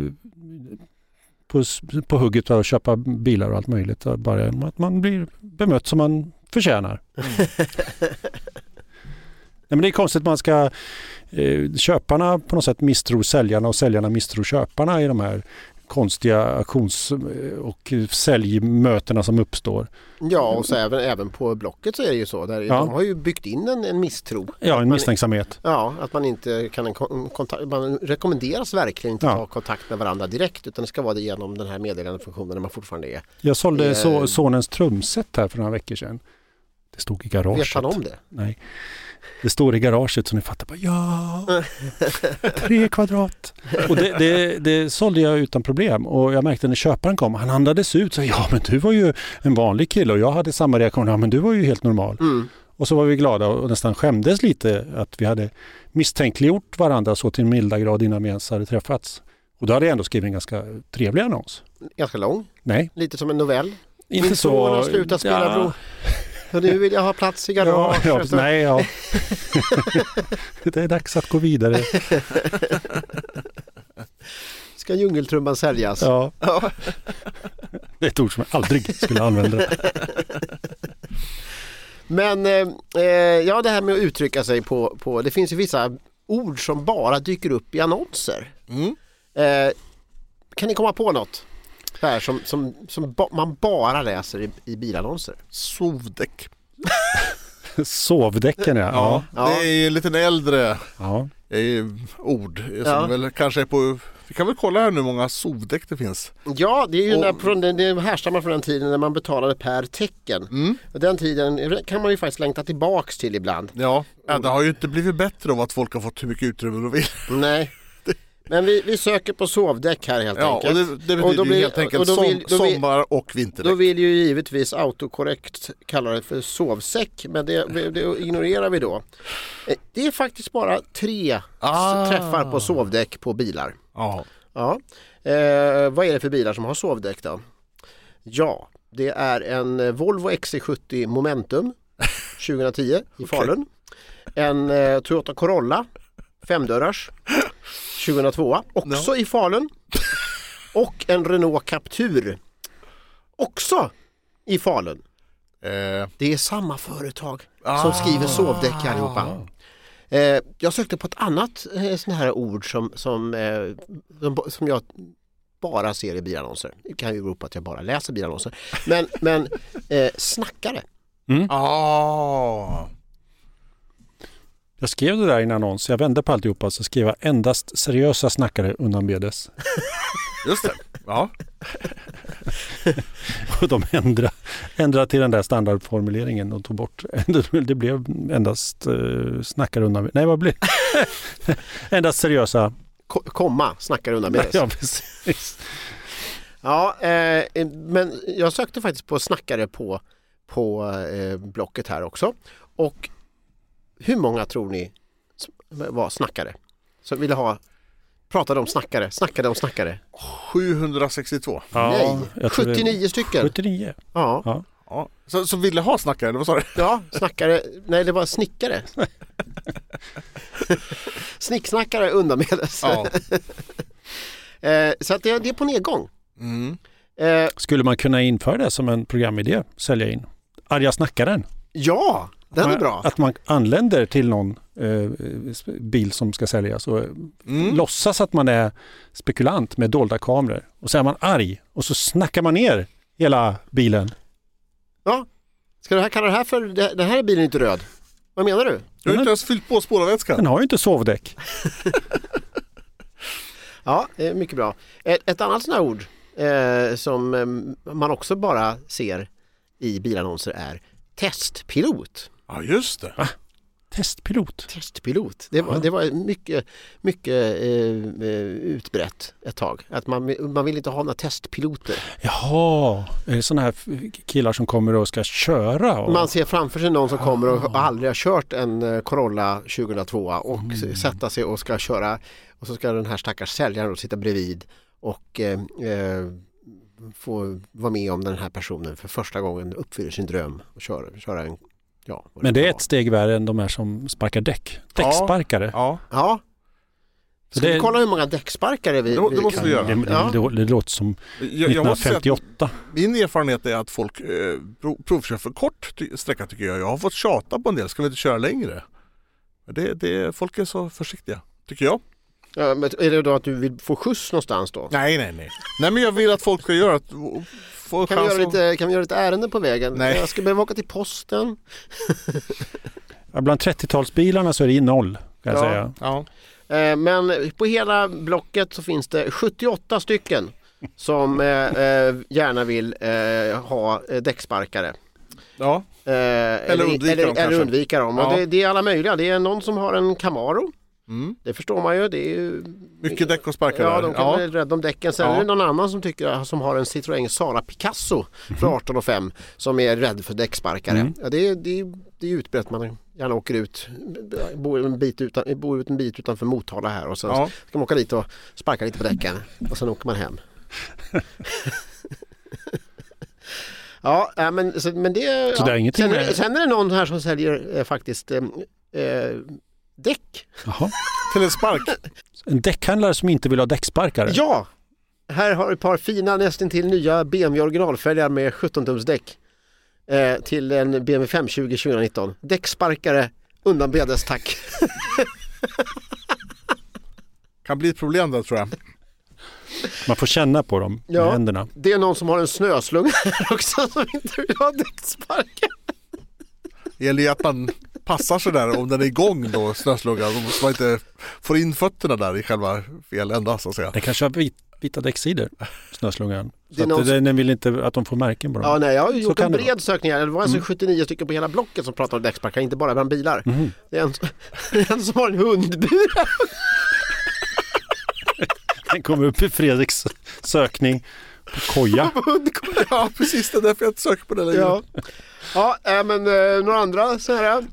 på, på hugget att köpa bilar och allt möjligt. Bara genom att man blir bemött som man förtjänar. Nej, men det är konstigt att man ska... Eh, köparna på något sätt misstror säljarna och säljarna misstror köparna i de här konstiga auktions och säljmötena som uppstår. Ja, och så även, även på Blocket så är det ju så. Där Ja. De har ju byggt in en, en misstro. Ja, en Man- misstänksamhet. Ja, att man inte kan kontakt, man rekommenderas verkligen inte Ja. att ta kontakt med varandra direkt utan det ska vara det genom den här meddelandefunktionen när man fortfarande är. Jag sålde Eh. sonens trumset här för några veckor sedan. Det stod i garaget. Vet han om det? Nej. Det står i garaget så ni fattar bara ja, tre kvadrat. Och det, det, det sålde jag utan problem och jag märkte när köparen kom, han andades ut så ja men du var ju en vanlig kille och jag hade samma reaktion, ja men du var ju helt normal. Mm. Och så var vi glada och nästan skämdes lite att vi hade misstänkliggjort varandra så till en milda grad innan vi ens hade träffats. Och då hade jag ändå skrivit en ganska trevlig annons. Ganska lång, Nej, lite som en novell. inte Min så... son har slutat spela Ja. Och nu vill jag ha plats i Ja, garaget. ja, Så- nej, ja. det är dags att gå vidare. Ska djungeltrumman säljas? Ja. Det är ett ord som jag aldrig skulle använda. Men eh, eh, ja, det här med att uttrycka sig på, på, det finns ju vissa ord som bara dyker upp i annonser. Mm. Eh, kan ni komma på något? Här, som som, som ba, man bara läser i, i bilannonser. Sovdäck. Sovdäcken ja. Ja. Ja. Det är ju en liten äldre ja. ord som Ja. väl kanske är på vi kan väl kolla här nu hur många sovdäck det finns. Ja, det, är ju Och- från, den- det härstammar från den tiden när man betalade per tecken. Mm. Och Den tiden kan man ju faktiskt längta tillbaks till ibland. Ja, ja, det har ju inte blivit bättre av att folk har fått hur mycket utrymme de vill. Nej. Men vi, vi söker på sovdäck här helt Ja, och enkelt. det, det Och betyder då ju blir- helt enkelt och då vill- då vill- sommar och Då vinterdäck. vill ju givetvis autokorrekt kalla det för sovsäck men det, det ignorerar vi då. Eh, Det är faktiskt bara tre Ah. träffar på sovdäck på bilar. Ja. Ja. Eh, vad är det för bilar som har sovdäck då? Ja, det är en Volvo XC70 Momentum 2010 i Falun. En eh, Toyota Corolla femdörrars 2002 också i Falun. Och en Renault Captur också i Falun. Eh, Det är samma företag Ah. som skriver sovdäck allihopa. Eh, jag sökte på ett annat eh, sån här ord som, som, eh, som, som jag bara ser i bilannonser. Det kan ju bero på att jag bara läser bilannonser. Men, men eh, snackare. ah. Jag skrev det där i en annons. Jag vände på alltihopa så skrev jag endast seriösa snackare undanbedes. Just det. Ja. Och de ändrade, ändrade till den där standardformuleringen och tog bort. Det blev endast uh, snackare undanbedes. Nej, vad blev Endast seriösa. Ko- komma, snackare undanbedes. Ja, precis. Ja, eh, men jag sökte faktiskt på snackare på, på eh, blocket här också. Och hur många tror ni var snackare? Som ville ha, pratade om snackare, snackade om snackare? 762. Nej, jag tror det- 79 stycken. 79. Ja, Ja. Ja. Så, så ville ha snackare, eller vad sa du? ja, snackare, nej det var snickare. Snicksnackare undanmedes. Ja. Eh, så att det, det är på nedgång. Mm. Eh, Skulle man kunna införa det som en programidé? Sälja in? Arga snackaren? ja, den är bra. Att man anländer till någon eh, bil som ska säljas och Mm. låtsas att man är spekulant med dolda kameror. Och så är man arg och så snackar man ner hela bilen. Ska du här kalla det här för, det- den här bilen är inte röd. Vad menar du? Jag har inte ens fyllt på spårvätskan. Den har ju inte sovdäck. Ja, eh, mycket bra. Ett, ett annat sånt här ord eh, som eh, man också bara ser i bilannonser är testpilot. Ja just det. Testpilot. Testpilot, det var, det var mycket, mycket eh, eh, utbrett ett tag. Att man, man vill inte ha några testpiloter. Jaha, är det sådana här killar som kommer och ska köra? Och... Man ser framför sig någon som kommer och aldrig har kört en eh, Corolla 2002 och s- sätta sig och ska köra och så ska den här stackars säljaren sitta bredvid och eh, eh, få vara med om den här personen för första gången uppfyller sin dröm och köra, köra en Ja, Men det är kan ett steg värre än de här som sparkar däck. Ja. Däcksparkare. Ja. Ja. Ska Det- vi kolla hur många däcksparkare vi, Det- det måste vi göra. Det, det, Ja. det, det låter som jag, jag måste säga att 1958. min erfarenhet är att folk eh, prov- provkör för kort sträcka tycker jag. Jag har fått tjata på en del, ska vi inte köra längre? Det, det, folk är så försiktiga, tycker jag. Ja, men är det då att du vill få skjuts någonstans då? Nej, nej, nej. Nej, men jag vill att folk ska göra att få Kan vi, göra lite, kan vi göra lite ärende på vägen? Nej. Jag ska behöva åka till posten. Bland 30-talsbilarna så är det noll. Kan jag Ja. säga. Ja. Eh, Men på hela blocket så finns det 78 stycken som eh, eh, gärna vill ha däcksparkare. Ja. Eller, undvika eller, dem eller undvika dem. Ja. det, det är alla möjliga. Det är någon som har en Camaro. Mm. Det förstår man ju. Det är ju Mycket däck och sparkar Ja, de kan bli rädda om däcken. Sen Ja. är det någon annan som, tycker, som har en Citroën Sara Picasso för 18 och 5 som är rädd för däcksparkare. Mm. Ja, det, är, det, det är utbrett. Man gärna åker ut, bor en bit, utan, bor ut en bit utanför Motala här och sen Ja. ska man åka dit och sparka lite på däcken och sen åker man hem. ja, men, så, men det... Så det är ja. sen, är, sen är det någon här som säljer eh, faktiskt eh, eh, däck. Jaha. Till en spark. En däckhandlare som inte vill ha däcksparkare. Ja! Här har ett par fina nästan till nya BMW originalfälgar med 17 tums däck. Eh, till en BMW 520 2019. Däcksparkare undanbedes tack. Kan bli ett problem där tror jag. Man får känna på dem Ja. med händerna. Det är någon som har en snöslunga här också som inte vill ha däcksparkare. Det gäller ju att man passar sig där om den är igång då, snösluggan. Då måste man inte få in fötterna där i själva fel ända så att säga. Den kanske har vit, vita däcksidor, snöslungan. Det är Så att den, den vill inte att de får märken på dem. Ja, nej, jag har ju Så gjort en det bred sökning här. Det var alltså 79 stycken på hela blocket som pratade om däcksparkare, inte bara bland bilar. Mhm. Det är en, en som har en hundbur. Den kommer upp i Fredriks sökning på koja. Ja precis, det är därför jag inte söker på det längre. Ja, ja äh, men eh, några andra så här eh,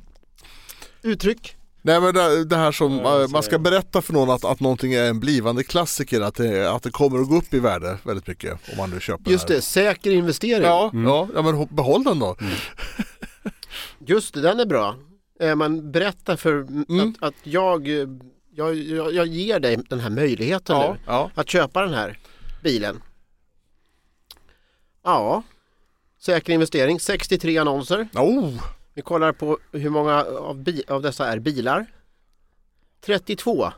uttryck? Nej men det, det här som Ja, man ska berätta för någon att, att någonting är en blivande klassiker, att det, att det kommer att gå upp i värde väldigt mycket om man nu köper Just det. det, säker investering. Ja, ja, ja men behåll den då. Just det, den är bra. Eh, Man berättar för Mm. att, att jag, eh, jag, jag, jag ger dig den här möjligheten Ja, nu ja. att köpa den här bilen. Ja, säker investering, 63 annonser. Oh, Vi kollar på hur många av, bi- av dessa är bilar. 32.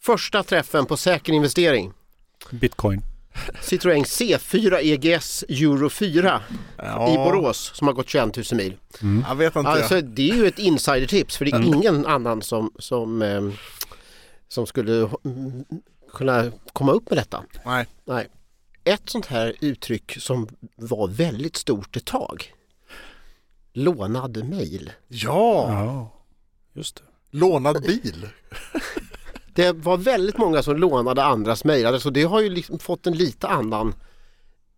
Första träffen på säker investering. Bitcoin. Citroën C4 EGS Euro 4 ja. i Borås som har gått 21 000 mil. Jag vet inte. Alltså, det är ju ett insidertips för det är ingen annan som, som, ehm, som skulle mm, kunna komma upp med detta. Nej. Nej. Ett sånt här uttryck som var väldigt stort ett tag. Lånad mail. Ja, Ja, just det. lånad bil. Det var väldigt många som lånade andras mejl. Så det har ju liksom fått en lite annan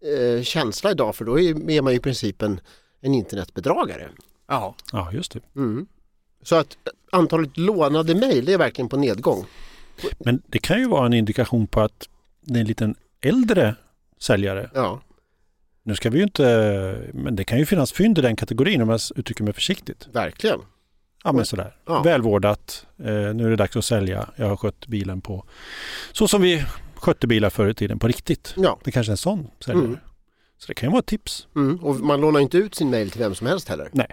eh, känsla idag för då är, är man ju i princip en, en internetbedragare. Ja. Ja, just det. Mm. Så att antalet lånade mejl är verkligen på nedgång. Men det kan ju vara en indikation på att det är en liten äldre säljare. Ja, Nu ska vi ju inte, men det kan ju finnas fynd i den kategorin om jag uttrycker mig försiktigt. verkligen. Ja men sådär. Ja. Välvårdat. Eh, nu är det dags att sälja. Jag har skött bilen på så som vi skötte bilar förr i tiden på riktigt. Ja. Det kanske är en sån säljare. Mm. Så det kan ju vara ett tips. Mm. Och man lånar inte ut sin mail till vem som helst heller. Nej.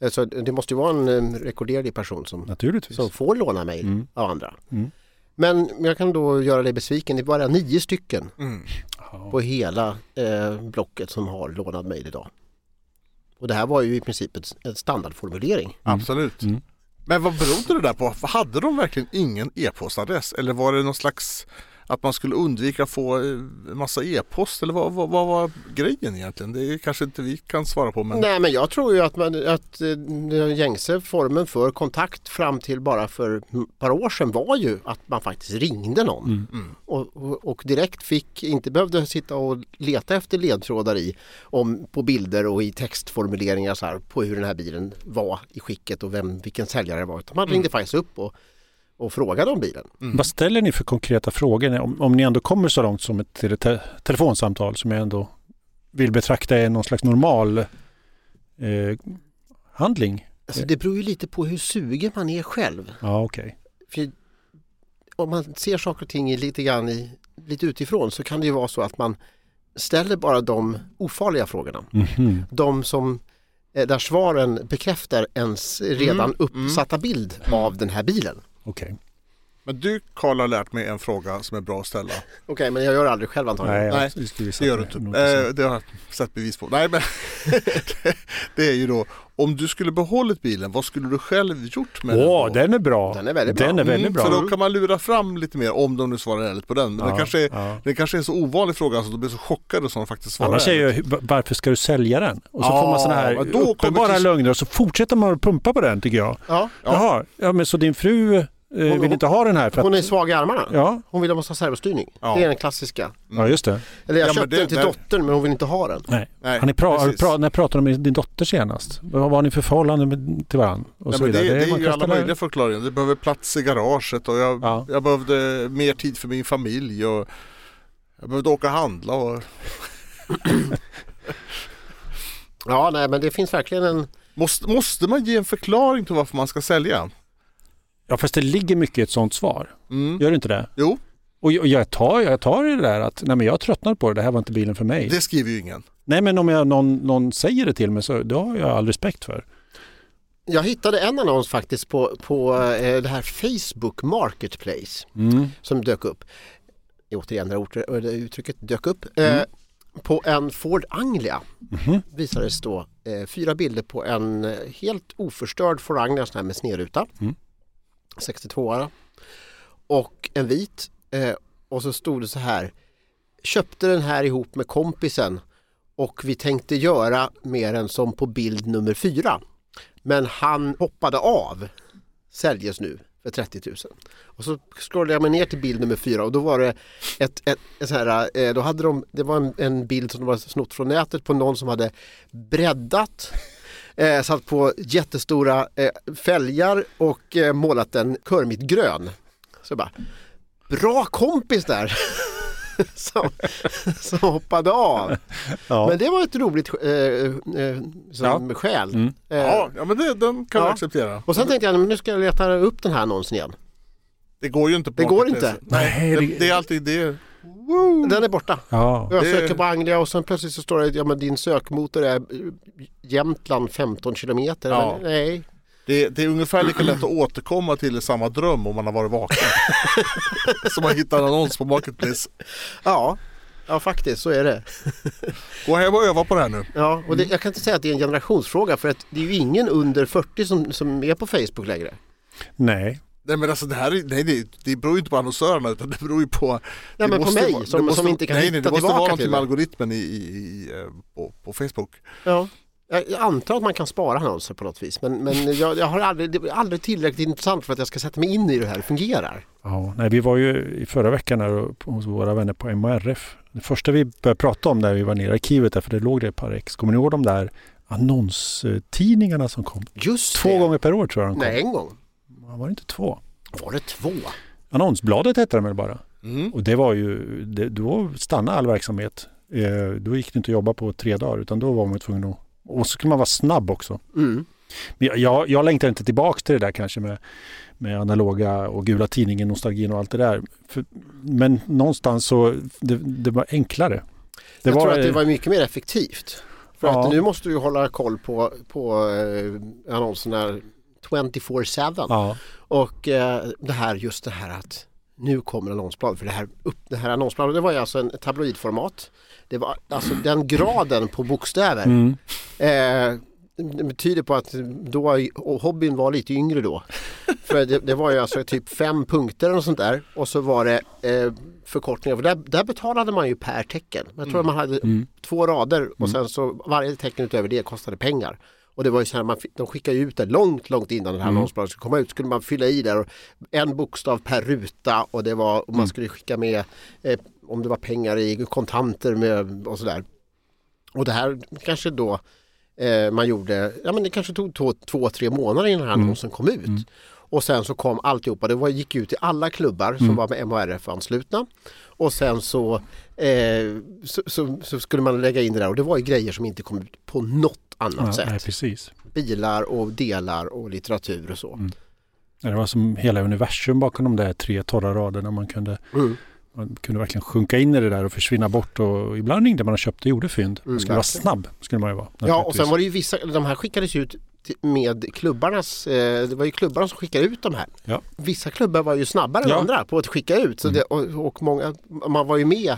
Eh, Så det måste ju vara en eh, rekorderlig person som, Naturligtvis. som får låna mail Mm. av andra. Mm. Men jag kan då göra dig besviken, det är bara nio stycken Mm. På hela eh, blocket som har lånad mail idag. Och det här var ju i princip ett, en standardformulering. Absolut. Mm. Men vad berodde det där på? Hade de verkligen ingen e-postadress? Eller var det någon slags att man skulle undvika att få eh, en massa e-post? Eller vad, vad, vad var grejen egentligen? Det är kanske inte vi kan svara på men Nej men jag tror ju att, man, att eh, den gängse formen för kontakt fram till bara för ett par år sedan var ju att man faktiskt ringde någon. Mm. Mm. Och, och, och direkt fick, inte behövde sitta och leta efter ledtrådar i om, på bilder och i textformuleringar så här, på hur den här bilen var i skicket och vem, vilken säljare det var. Utan man ringde faktiskt upp och, och frågade om bilen. Mm. Vad ställer ni för konkreta frågor om, om ni ändå kommer så långt som ett te te telefonsamtal som jag ändå vill betrakta är någon slags normal eh, handling? Alltså, det beror ju lite på hur sugen man är själv. Ja, okej. För om man ser saker och ting i lite grann i, lite utifrån så kan det ju vara så att man ställer bara de ofarliga frågorna. Mhm. De som eh, där svaren bekräftar ens redan Mm, uppsatta bild av den här bilen. Okej. Men du Karl har lärt mig en fråga som är bra att ställa. Okej, men jag gör det aldrig själv antagligen. Nej, Nej, det, Det gör du inte. Eh, det har jag sett bevis på. Nej men det är ju då om du skulle behållit bilen, vad skulle du själv gjort med Åh, den? då? den är bra. Den är väldigt bra. Den är väldigt Mm, bra. För då kan man lura fram lite mer om de nu svarar ärligt på den. Men Ja, det, kanske är, ja. det kanske är en så ovanlig fråga så de blir så chockade som de faktiskt svarar Annars är ärligt. ju, varför ska du sälja den? Och så Ja, får man sådana här uppenbara till- lögner och så fortsätter man att pumpa på den tycker jag. Ja, Ja. Jaha, ja men så din fru Hon- vill inte ha den här för hon är att... svag i armarna. Ja, Hon vill ha servostyrning. Ja. Det är den klassiska. ja, just det. Eller jag Ja, köpte det- den till där- dottern men hon vill inte ha den. Nej. Nej, Har ni pra- pra- när pratade du med din dotter senast? Vad har ni för förhållande med, till varandra? Och Nej, så men det, vidare. det är man ju alla möjliga förklaringar. Det behöver plats i garaget och jag, Ja. jag behövde mer tid för min familj och jag behövde åka och handla och Ja, nej men det finns verkligen en... måste, måste man ge en förklaring till varför man ska sälja? Ja, fast det ligger mycket i ett sånt svar. Mm. Gör det inte det? Jo, Och jag, jag, tar, jag tar det där att nej, men jag tröttnar på det, det här var inte bilen för mig. det skriver ju ingen. Nej, men om jag, någon, någon säger det till mig så det har jag all respekt för. Jag hittade en annons faktiskt på, på eh, det här Facebook Marketplace Mm. som dök upp. Återigen det här uttrycket dök upp. Eh, Mm. på en Ford Anglia Mhm. visades då eh, fyra bilder på en eh, helt oförstörd Ford Anglia sån här med snedruta. Mm. 62 och en vit eh, och så stod det så här köpte den här ihop med kompisen och vi tänkte göra mer än som på bild nummer fyra. Men han hoppade av. Säljes nu för 30 000. Och så scrollade jag mig ner till bild nummer fyra och då var det ett, ett, ett så här, eh, då hade de, det var en, en bild som de hade snott från nätet på någon som hade breddat eh, satt på jättestora eh, fälgar och eh, målat den körmitgrön. Så jag bara, bra kompis där! som, som hoppade av. Ja. Men det var ett roligt eh, eh, som skäl. Mm. Eh, Ja, ja men det, den kan Ja. vi acceptera. Och sen tänkte jag, men nu ska jag leta upp den här annonsen igen. Det går ju inte på Det går inte. Nej, det- det är alltid det. Den är borta. Ja. Jag söker på Anglia och sen plötsligt så står det ja men din sökmotor är eh, Jämtland 15 kilometer. Ja. Men, nej. Det, det är ungefär lika lätt att återkomma till samma dröm om man har varit vaken. Som att hitta en annons på Marketplace. Ja. ja, faktiskt så är det. Gå hem och öva på det här nu. Ja, och det, jag kan inte säga att det är en generationsfråga för att det är ju ingen under 40 som, som är på Facebook längre. Nej. Nej men alltså det här är, nej, det, det beror ju inte på annonsörerna utan det beror ju på Nej men på mig vara- som, måste- som inte kan nej, nej, hitta det måste vara någonting med algoritmen i, i, i, eh, på, på Facebook. Ja. Jag antar att man kan spara annonser på något vis men, men jag, jag har aldrig, det är aldrig tillräckligt intressant för att jag ska sätta mig in i hur det här fungerar. Ja, nej, vi var ju i förra veckan här hos våra vänner på MHRF. Det första vi började prata om när vi var nere i arkivet där, för det låg det ett par ex. Kommer ni ihåg de där annonstidningarna som kom? Just Två det. gånger per år tror jag de kom. Nej, en gång. Var det inte två? Var det två? Annonsbladet hette de väl bara. Mm. Och det var ju, det, då stannade all verksamhet. Eh, då gick det inte att jobba på tre dagar utan då var man tvungen att, och så skulle man vara snabb också. Mm. Men jag, jag, jag längtar inte tillbaks till det där kanske med, med analoga och gula tidningen, nostalgin och allt det där. För, men någonstans så, det, det var enklare. Det jag var, tror att det var mycket mer effektivt. För Ja. att nu måste du hålla koll på, på eh, annonserna 24-7. Ja, Och eh, det här, just det här att nu kommer annonsblad. För det här, upp, det här annonsbladet det var ju alltså en tabloidformat. Det var alltså den graden på bokstäver. mm. Eh, det betyder på att då och hobbyn var lite yngre då. För det, det var ju alltså typ fem punkter och sånt där och så var det eh, förkortningar. För där, där betalade man ju per tecken. Jag tror man hade Mm. två rader och sen så varje tecken utöver det kostade pengar. Och det var ju så här, man, de skickade ut det långt, långt innan det här Mm. annonsbladet skulle komma ut. Skulle man fylla i där en bokstav per ruta och det var, och man Mm. skulle skicka med eh, om det var pengar i kontanter med och sådär. Och det här kanske då eh, man gjorde, ja men det kanske tog två, två tre månader innan den här Mm. annonsen kom ut. Och sen så kom alltihopa, det var, gick ut till alla klubbar Mm. som var med MHRF-anslutna. Och sen så, eh, så, så, så skulle man lägga in det där och det var ju grejer som inte kom ut på något annat ja sätt. nej, precis. Bilar och delar och litteratur och så. Mm. Det var som hela universum bakom de där tre torra raderna. Man kunde, Mm. man kunde verkligen sjunka in i det där och försvinna bort. Och ibland ringde man och köpte och gjorde fynd. Mm, Man skulle vara verkligen. snabb. skulle man ju vara. Ja och sen var det ju vissa, de här skickades ut med klubbarnas, eh, det var ju klubbarna som skickade ut de här. Ja. Vissa klubbar var ju snabbare än Ja. andra på att skicka ut så Mm. det, och, och många, man var ju med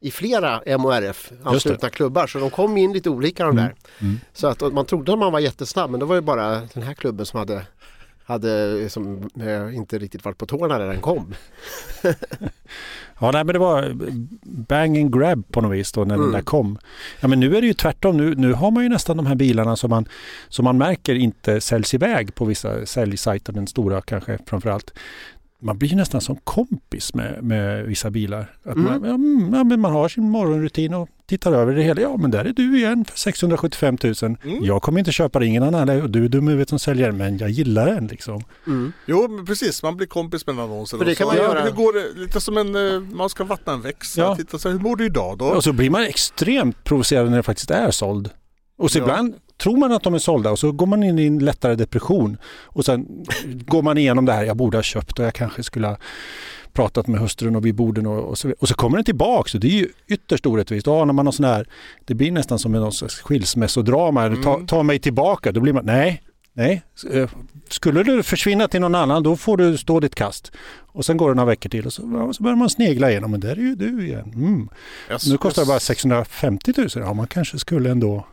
i flera MHRF anslutna klubbar så de kom in lite olika de Mm. där. Mm. Så att man trodde att man var jättesnabb men det var ju bara den här klubben som hade hade som, eh, inte riktigt varit på tårna när den kom. Ja, nej, men det var bang and grab på något vis då när Mm. den där kom. Ja, men nu är det ju tvärtom. Nu, nu har man ju nästan de här bilarna som man, som man märker inte säljs iväg på vissa säljsajter, den stora kanske framförallt. Man blir ju nästan som kompis med, med vissa bilar. Att Mm. man, ja, mm, ja, men man har sin morgonrutin och tittar över det hela. Ja, men där är du igen för 675 000. Mm. Jag kommer inte köpa det, ingen annan. Och du är dum huvudet som säljer men jag gillar den liksom. Jo, men precis. Man blir kompis med annonsen. För det och kan så, man ja, göra. Hur går det? Lite som en, eh, man ska vattna en växt. Ja. Titta så här, hur mår du idag då? Och så blir man extremt provocerad när det faktiskt är såld. Och så Ja. ibland tror man att de är sålda och så går man in i en lättare depression. Och sen går man igenom det här, jag borde ha köpt och jag kanske skulle ha pratat med hustrun och vid borden och, och så Och så kommer den tillbaks och det är ju ytterst orättvist. Då anar man någon sån här, det blir nästan som en skilsmässodrama. Mm. Ta, ta mig tillbaka, då blir man, nej, nej. Eh, Skulle du försvinna till någon annan då får du stå ditt kast. Och sen går det några veckor till och så, så börjar man snegla igenom, men där är ju du igen. Mm. Jag, Nu kostar det bara jag, 650 000. Ja, man kanske skulle ändå...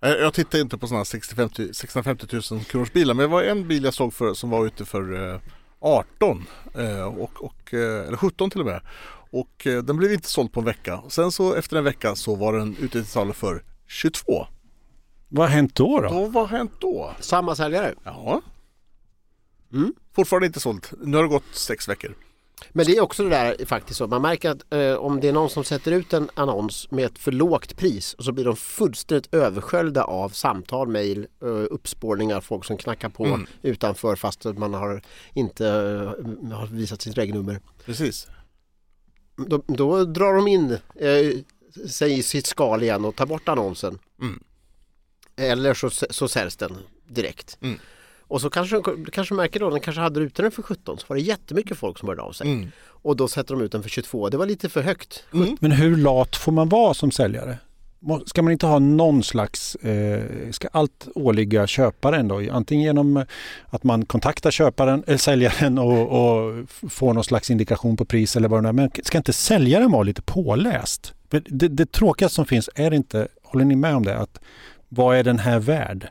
jag, jag tittar inte på sådana 650, 650 000 kronors bilar. Men det var en bil jag såg för, som var ute för eh, 18 eh, och, och, eh, eller 17 till och med. Och eh, den blev inte såld på en vecka. Sen så efter en vecka så var den ute till salu för 22. Vad har hänt då? då? Då, vad har hänt då? Samma säljare. Ja. Mm. Fortfarande inte sålt. Nu har det gått sex veckor. Men det är också det där faktiskt så. Man märker att eh, om det är någon som sätter ut en annons med ett för lågt pris så blir de fullständigt översköljda av samtal, mejl, eh, uppspårningar, folk som knackar på Mm. utanför fast att man har inte eh, har visat sitt regnummer. Precis. Då, då drar de in eh, sig i sitt skal igen och tar bort annonsen. Mm. Eller så, så säljs den direkt. Mm. Och så kanske du kanske märker då, den kanske hade ute den för 17 så var det jättemycket folk som hörde av sig. Mm. Och då sätter de ut den för 22. Det var lite för högt. Mm. Men hur lat får man vara som säljare? Ska man inte ha någon slags, eh, ska allt åligga köparen då? Antingen genom att man kontaktar köparen eller säljaren och, och får någon slags indikation på pris eller vad det är. Men ska inte säljaren vara lite påläst? Det, det tråkigaste som finns är inte, håller ni med om det, att vad är den här värd?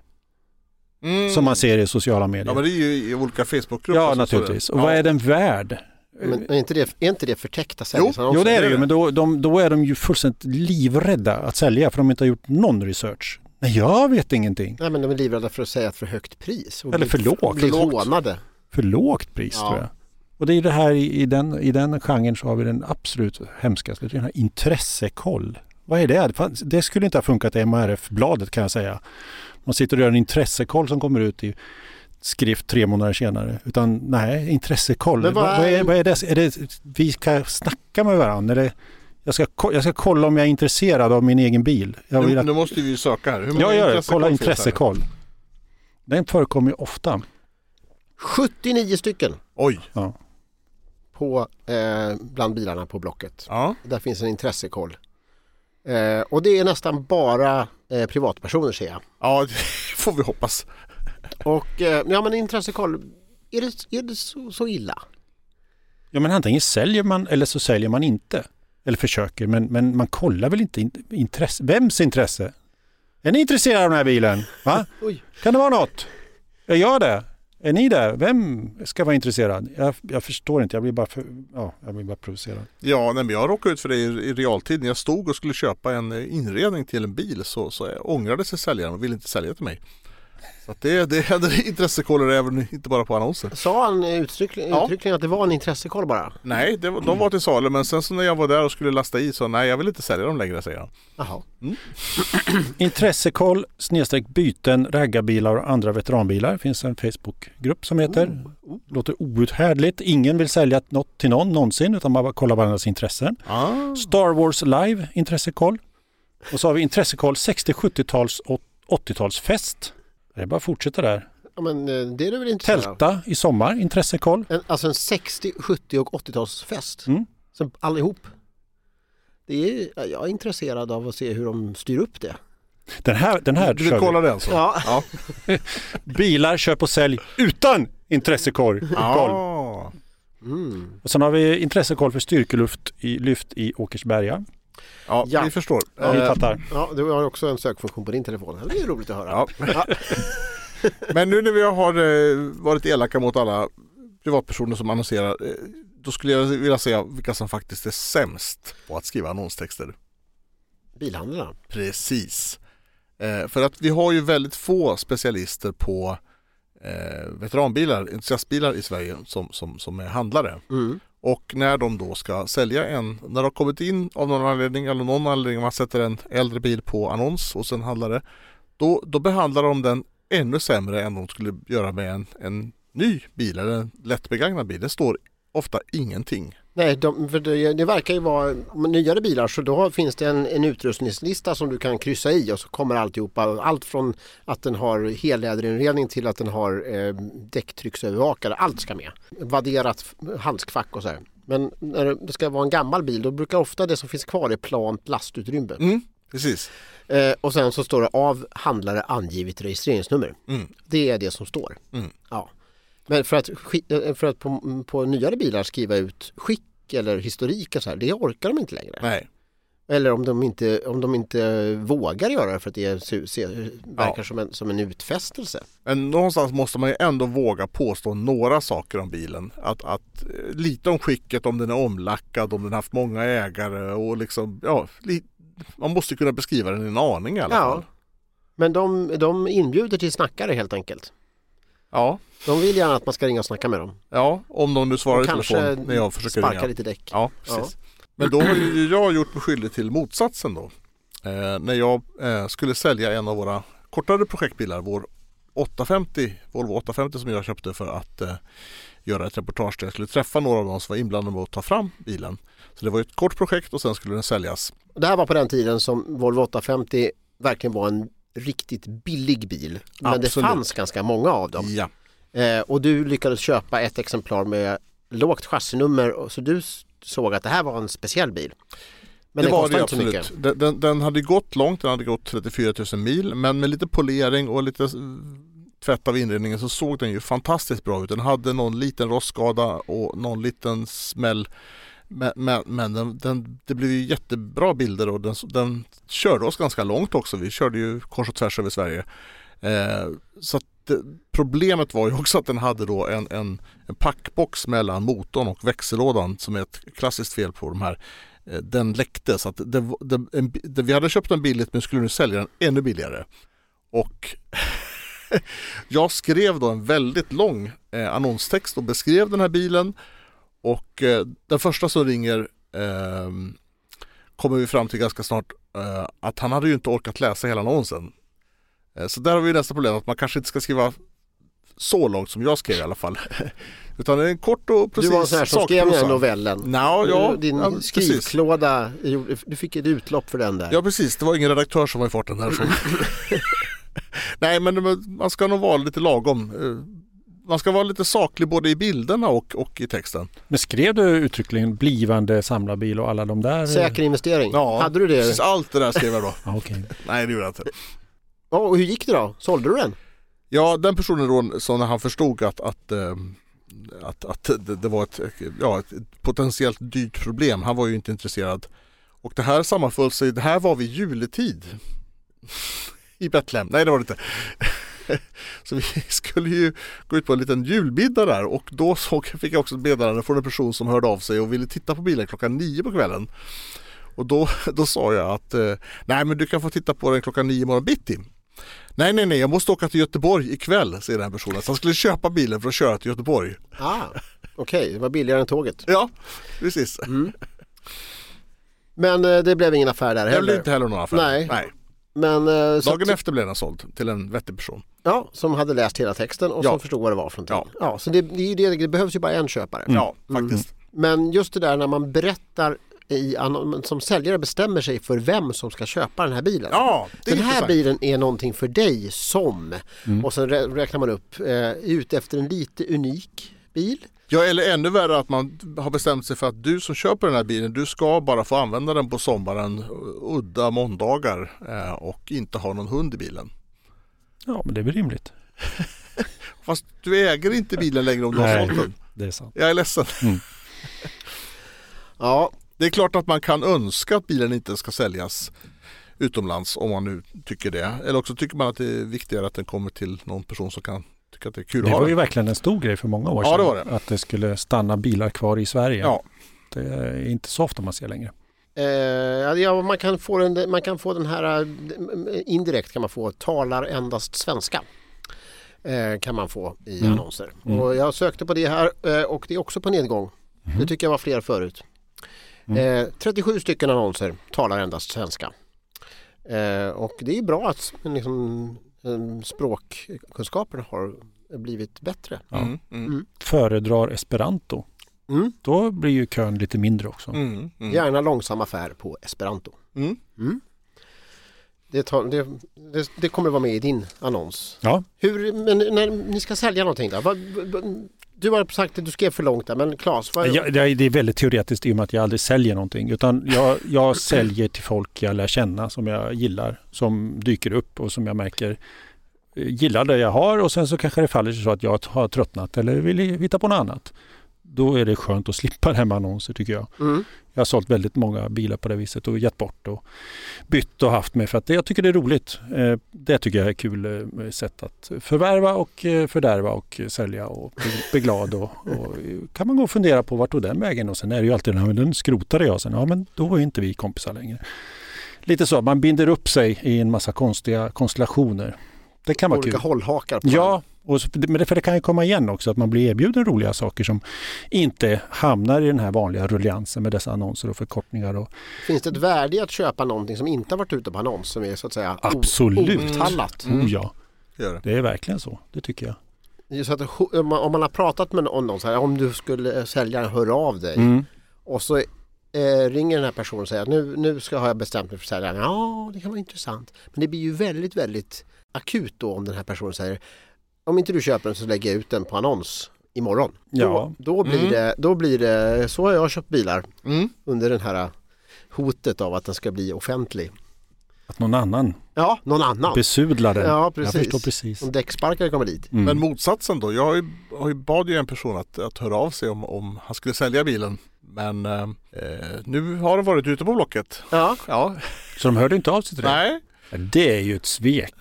Mm. Som man ser i sociala medier. Ja men det är ju i olika Facebookgrupper. Ja, naturligtvis. Och vad är den värd? Men är inte det, är inte det förtäckta säljningsannonser? Jo, det är det ju, men då, de, då är de ju fullständigt livrädda att sälja för de inte har gjort någon research. Nej, jag vet ingenting. Nej men de är livrädda för att säga ett för högt pris. Och Eller för lågt. Bli För lågt. hånade. För lågt pris Ja. tror jag. Och det är det här i, i, den, i den genren så har vi den absolut hemskaste, den här intressekoll. Vad är det? Det skulle inte ha funkat i MRF-bladet kan jag säga. Man sitter och gör en intressekoll som kommer ut i skrift tre månader senare. Utan nej, intressekoll. Vad, vad vad, är- vad är det? Är det? Vi ska snacka med varandra eller jag ska, jag ska kolla om jag är intresserad av min egen bil. Jag vill att, nu måste vi ju söka här. Hur många jag gör det, kolla intressekoll. Den förekommer ju ofta. 79 stycken Oj! Ja. på, eh, bland bilarna på Blocket. Ja. Där finns en intressekoll. Eh, och det är nästan bara eh, privatpersoner ser jag. ja, det får vi hoppas. Och eh, ja men intressekoll, är det, är det så, så illa? Ja men antingen säljer man eller så säljer man inte. Eller försöker men, men man kollar väl inte in, intresse. Vems intresse? Är ni intresserade av den här bilen? Va? Kan det vara något? Är jag det? Är ni där? Vem ska vara intresserad? Jag, jag förstår inte, jag blir bara, för, ja, jag blir bara provocerad. Ja, nej, men jag råkade ut för det i, i realtid. När jag stod och skulle köpa en eh, inredning till en bil så, så ångrade sig säljaren och ville inte sälja till mig. Så att det, det händer intressekoller även inte bara på annonser. Sa han uttryckligen, Ja. uttryckligen att det var en intressekoll bara? Nej, det, var- de var till salu men sen så när jag var där och skulle lasta i så nej jag vill inte sälja dem längre säger han. Jaha. Intressekoll snedstreck byten, raggarbilar och andra veteranbilar. Det finns en Facebookgrupp som heter. Låter outhärdligt. Ingen vill sälja något till någon någonsin utan man bara kollar varandras intressen. Ah. Star Wars Live intressekoll. Och så har vi intressekoll 60, 70-tals och 80-talsfest. Det är bara att fortsätta där. Ja, men eh, det är du väl? Tälta i sommar, intressekoll. En, alltså en 60, 70 och 80-talsfest. Mm. Allihop. Det är, ja, jag är intresserad av att se hur de styr upp det. Den här, den här Du kör vi. kolla den så? Ja. Ja. Bilar, köp och sälj utan intressekoll. Koll. Mm. Och sen har vi intressekoll för styrkeluft i lyft i Åkersberga. Ja, Ja. vi förstår. Ja, vi Eh, fattar. Ja, du har också en sökfunktion på din telefon. Det är roligt att höra. Ja. Ja. Men nu när vi har eh, varit elaka mot alla privatpersoner som annonserar eh, då skulle jag vilja säga vilka som faktiskt är sämst på att skriva annonstexter. Bilhandlarna. Precis. För att vi har ju väldigt få specialister på veteranbilar, entusiastbilar i Sverige som, som, som är handlare. Mm. Och när de då ska sälja en, när de har kommit in av någon anledning eller någon anledning man sätter en äldre bil på annons och sen handlar det. Då, då behandlar de den ännu sämre än de skulle göra med en, en ny bil eller en lättbegagnad bil. Det står ofta ingenting. Nej, de, det, det verkar ju vara nyare bilar så då finns det en, en utrustningslista som du kan kryssa i och så kommer alltihopa. Allt från att den har helläderinredning till att den har eh, däcktrycksövervakare. Allt ska med. Vadderat handskfack och så här. Men när det ska vara en gammal bil då brukar ofta det som finns kvar är plant lastutrymme. Mm, precis. Eh, och sen så står det av handlare angivet registreringsnummer. Mm. Det är det som står. Mm. Ja. Men för att, eh, för att på, på nyare bilar skriva ut skick eller historik och så här, det orkar de inte längre. Nej. Eller om de inte, om de inte vågar göra det för att det verkar Ja. som, en, som en utfästelse. Men någonstans måste man ju ändå våga påstå några saker om bilen. Att, att eh, lite om skicket, om den är omlackad, om den haft många ägare och liksom, ja, li, man måste kunna beskriva den i en aning i alla Ja. fall. Men de, de inbjuder till snackare helt enkelt. Ja, De vill gärna att man ska ringa och snacka med dem. ja, om de nu svarar Och i kanske telefon när jag försöker sparka ringa. lite däck. Ja, precis. Men då har ju jag gjort mig skyldig till motsatsen då. Eh, när jag eh, skulle sälja en av våra kortare projektbilar, vår 850, Volvo 850 som jag köpte för att eh, göra ett reportage där jag skulle träffa några av dem som var inblandade med att ta fram bilen. Så det var ett kort projekt och sen skulle den säljas. Det här var på den tiden som Volvo 850 verkligen var en riktigt billig bil. Men det Absolut. fanns ganska många av dem. Ja, Eh, och du lyckades köpa ett exemplar med lågt chassinummer så du såg att det här var en speciell bil. Men det den var det absolut. Den, den, den hade gått långt, den hade gått 34 000 mil men med lite polering och lite tvätt av inredningen så såg den ju fantastiskt bra ut. Den hade någon liten rostskada och någon liten smäll. Men, men, men den, den, det blev ju jättebra bilder och den, den körde oss ganska långt också. Vi körde ju kors och tvärs över Sverige. Eh, så att det, problemet var ju också att den hade då en, en, en packbox mellan motorn och växellådan som är ett klassiskt fel på de här. Eh, Den läckte så att det, det, en, det, vi hade köpt den billigt men skulle nu sälja den ännu billigare. Och jag skrev då en väldigt lång eh, annonstext och beskrev den här bilen. Och eh, den första som ringer eh, kommer vi fram till ganska snart eh, att han hade ju inte orkat läsa hela annonsen. Eh, så där har vi nästa problem att man kanske inte ska skriva så långt som jag skrev i alla fall. Utan det är en kort och Du precis var en sån här som skrev den här novellen. Nå, ja, Din ja, skrivklåda, du fick ett utlopp för den där. Ja precis, det var ingen redaktör som var i farten där. Så. Nej men man ska nog vara lite lagom. Man ska vara lite saklig både i bilderna och, och i texten. Men skrev du uttryckligen blivande samlarbil och alla de där? Säker investering. Hade du det? Precis allt det där skrev jag då. Ja, okej. Nej det gjorde jag inte. Ja, och hur gick det då? Sålde du den? Ja den personen då, så när han förstod att, att, eh, att, att det, det var ett, ja, ett potentiellt dyrt problem. Han var ju inte intresserad. Och det här sammanföll sig, det här var vid juletid. I Betlehem. Nej det var det inte. Så vi skulle ju gå ut på en liten julmiddag där och då såg, fick jag också ett meddelande från en person som hörde av sig och ville titta på bilen klockan nio på kvällen. Och då, då sa jag att eh, nej men du kan få titta på den klockan nio imorgon bitti. Nej nej nej jag måste åka till Göteborg ikväll säger den här personen. Så han skulle köpa bilen för att köra till Göteborg. Ah, Okej, det var billigare än tåget. Ja precis. Men eh, det blev ingen affär där Det heller. blev inte heller någon affär. Nej. nej. Men, eh, Dagen att- efter blev den såld till en vettig person. Ja, som hade läst hela texten och Ja. som förstod vad det var för någonting. Ja. Ja. så det, det, det, det behövs ju bara en köpare. Ja faktiskt. Men just det där när man berättar i, som säljare bestämmer sig för vem som ska köpa den här bilen. Ja, det är den här bilen är någonting för dig som och sen rä- räknar man upp eh, ut efter en lite unik bil. Ja eller ännu värre att man har bestämt sig för att du som köper den här bilen du ska bara få använda den på sommaren udda måndagar eh, och inte ha någon hund i bilen. Ja, men det är väl rimligt. Fast du äger inte bilen längre om du har sålt den. Det är sant. Jag är ledsen. Ja, Det är klart att man kan önska att bilen inte ska säljas utomlands om man nu tycker det. Eller också tycker man att det är viktigare att den kommer till någon person som kan tycka att det är kul Det att ha var ju verkligen en stor grej för många år Ja, sedan. det var det. Att det skulle stanna bilar kvar i Sverige. Ja. Det är inte så ofta man ser längre. eh, ja man, kan få den, man kan få den här eh, indirekt kan man få talar endast svenska. Eh, kan man få i Mm. annonser. Mm. Och jag sökte på det här eh, och det är också på nedgång. Det tycker jag var fler förut. Mm. Eh, 37 stycken annonser talar endast svenska. Eh, och det är bra att liksom, språkkunskaperna har blivit bättre. Ja. Mm, mm, Föredrar esperanto. Mm. Då blir ju kön lite mindre också. mm, mm. Gärna långsam affär på esperanto. Mm. Det, tar, det, det, det kommer vara med i din annons. Ja, Hur, men när ni ska sälja någonting då? Vad, vad, du har sagt att du skrev för långt där, men Claes, vad, Ja, det är det är väldigt teoretiskt i och med att jag aldrig säljer någonting. Utan jag, jag säljer till folk jag lär känna som jag gillar. Som dyker upp och som jag märker eh, gillar det jag har och sen så kanske det faller sig så att jag har tröttnat eller vill hitta på något annat. Då är det skönt att slippa det här med annonser tycker jag. mm. Jag har sålt väldigt många bilar på det viset och gett bort och bytt och haft med för att det, jag tycker det är roligt. Eh, Det tycker jag är kul eh, sätt att förvärva och eh, fördärva och sälja och bli, glad. Och, och kan man gå och fundera på vart tog den vägen och sen är det ju alltid den här, den skrotade jag sen. Ja men då är inte vi kompisar längre. Lite så, man binder upp sig i en massa konstiga konstellationer. Det kan vara olika kul. hållhakar på Ja, och så, men det, för det kan ju komma igen också att man blir erbjuden roliga saker som inte hamnar i den här vanliga rulliansen med dessa annonser och förkortningar. Och, Finns det ett värde i att köpa någonting som inte har varit ute på annons som är så att säga Absolut. outallat? Mm. Oh ja, det. det är verkligen så. Det tycker jag. Så att, om man- har pratat med någon, någon så här, om du skulle sälja hör av dig Mm. och så eh, ringer den här personen och säger att nu, nu ska, har jag bestämt mig för att sälja. Ja, det kan vara intressant. Men det blir ju väldigt, väldigt akut då om den här personen säger om inte du köper den så lägger jag ut den på annons imorgon. Ja. Då, då, blir Mm. det, då blir det, så har jag köpt bilar Mm. under den här hotet av att den ska bli offentlig. Att någon annan Ja, någon annan. besudlar den. Ja, Jag precis. förstår precis. Om däcksparkare kommer dit. Mm. Men motsatsen då. Jag har ju, har ju bad ju en person att, att höra av sig om, om han skulle sälja bilen. Men eh, nu har den varit ute på Blocket. Ja, Ja, Så de hörde inte av sig till dig? nej. Det är ju ett svek.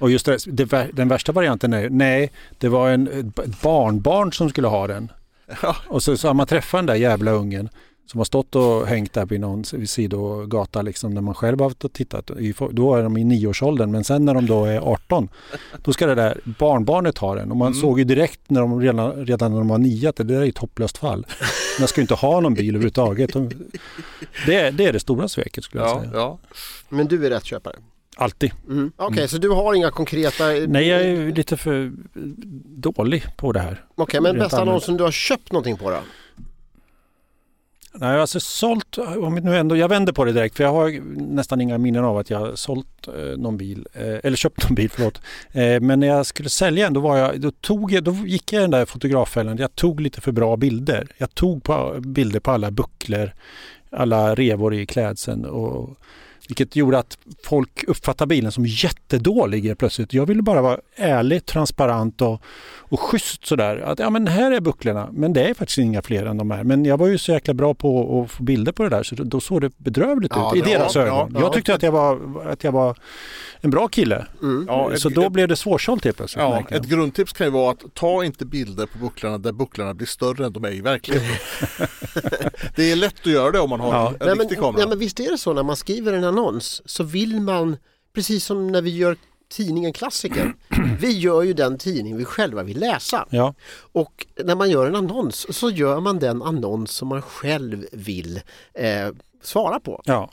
Och just det, det, den värsta varianten är nej, det var en ett barnbarn som skulle ha den. Ja. Och så, så har man träffat den där jävla ungen som har stått och hängt där vid någon sidogata liksom när man själv har tittat. Då är de i nioårsåldern men sen när de då är 18 då ska det där barnbarnet ha den. Och man Mm. såg ju direkt när de redan, redan när de var nio att det där är ett hopplöst fall. Man ska ju inte ha någon bil överhuvudtaget. De- Det, är- det är det stora sveket skulle jag Ja, säga. ja. men du är rätt köpare. Alltid. Mm. Okej, så du har inga konkreta... Nej, jag är lite för dålig på det här. Okej, men Rent bästa annonsen du har köpt någonting på då? Nej, alltså sålt, om nu ändå, jag vänder på det direkt för jag har nästan inga minnen av att jag har sålt eh, någon bil, eh, eller köpt någon bil, förlåt. Eh, men när jag skulle sälja en, då, var jag, då, tog jag, då gick jag i den där fotograffällan, jag tog lite för bra bilder. Jag tog på, bilder på alla bucklor, alla revor i klädseln och vilket gjorde att folk uppfattade bilen som jättedålig plötsligt. Jag ville bara vara ärlig, transparent och, och schysst sådär. Att ja men här är bucklorna, men det är faktiskt inga fler än de här. Men jag var ju så jäkla bra på att få bilder på det där så då såg det bedrövligt Ja, ut i deras ögon. Ja, ja. jag tyckte att jag var, att jag var en bra kille. Mm. Ja, så ett- då blev det svårsålt helt plötsligt. Ja, ett grundtips kan ju vara att ta inte bilder på bucklorna där bucklorna blir större än de är i verkligheten. det är lätt att göra det om man har Ja. en Nej, men, riktig kamera. nej, men visst är det så när man skriver en annons så vill man, precis som när vi gör tidningen Klassiker, vi gör ju den tidning vi själva vill läsa. Ja, Och när man gör en annons så gör man den annons som man själv vill eh, svara på. ja.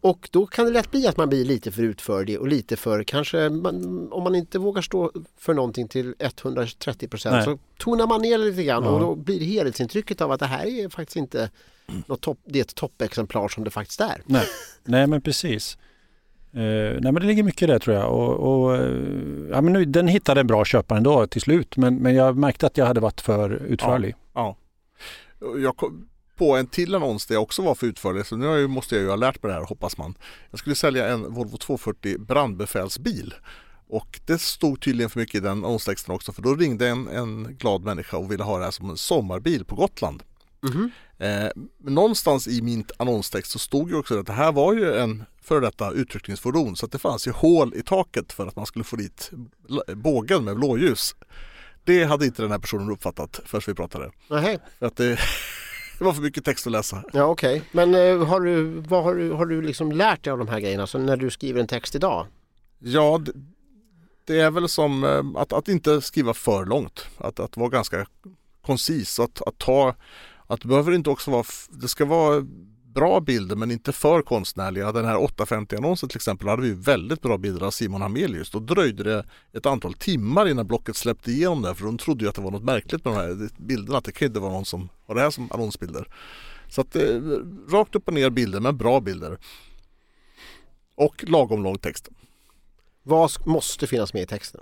Och då kan det lätt bli att man blir lite för utförlig och lite för kanske, man, om man inte vågar stå för någonting till 130 procent så tonar man ner lite grann Ja. och då blir det helhetsintrycket av att det här är faktiskt inte något topp, det är ett toppexemplar som det faktiskt är. Nej, nej men precis. Eh, nej men det ligger mycket där tror jag. Och, och, eh, ja, men nu, den hittade en bra köpare ändå till slut men, men jag märkte att jag hade varit för utförlig. Ja. Jag kom på en till annons där jag också var för utförlig så nu måste jag ju ha lärt mig det här hoppas man. Jag skulle sälja en Volvo 240 brandbefälsbil och det stod tydligen för mycket i den annonstexten också för då ringde en, en glad människa och ville ha det här som en sommarbil på Gotland. Mhm. Eh, någonstans i min annonstext så stod ju också att det här var ju en före detta utryckningsfordon så att det fanns ju hål i taket för att man skulle få dit bågen med blåljus. Det hade inte den här personen uppfattat först vi pratade. Nej, att det, det var för mycket text att läsa. ja okej. Men eh, har du, vad har du, har du liksom lärt dig av de här grejerna så när du skriver en text idag? Ja, det, det är väl som eh, att, att inte skriva för långt. Att, att vara ganska koncis. Att, att ta, att det behöver inte också vara, det ska vara bra bilder men inte för konstnärliga. Den här 850-annonsen till exempel hade vi väldigt bra bilder av Simon Hamelius. Då dröjde det ett antal timmar innan Blocket släppte igenom det för de trodde ju att det var något märkligt med de här bilderna. Att det kan inte vara någon som har det här som annonsbilder. Så att eh, rakt upp och ner bilder men bra bilder. Och lagom lång text. Vad måste finnas med i texten?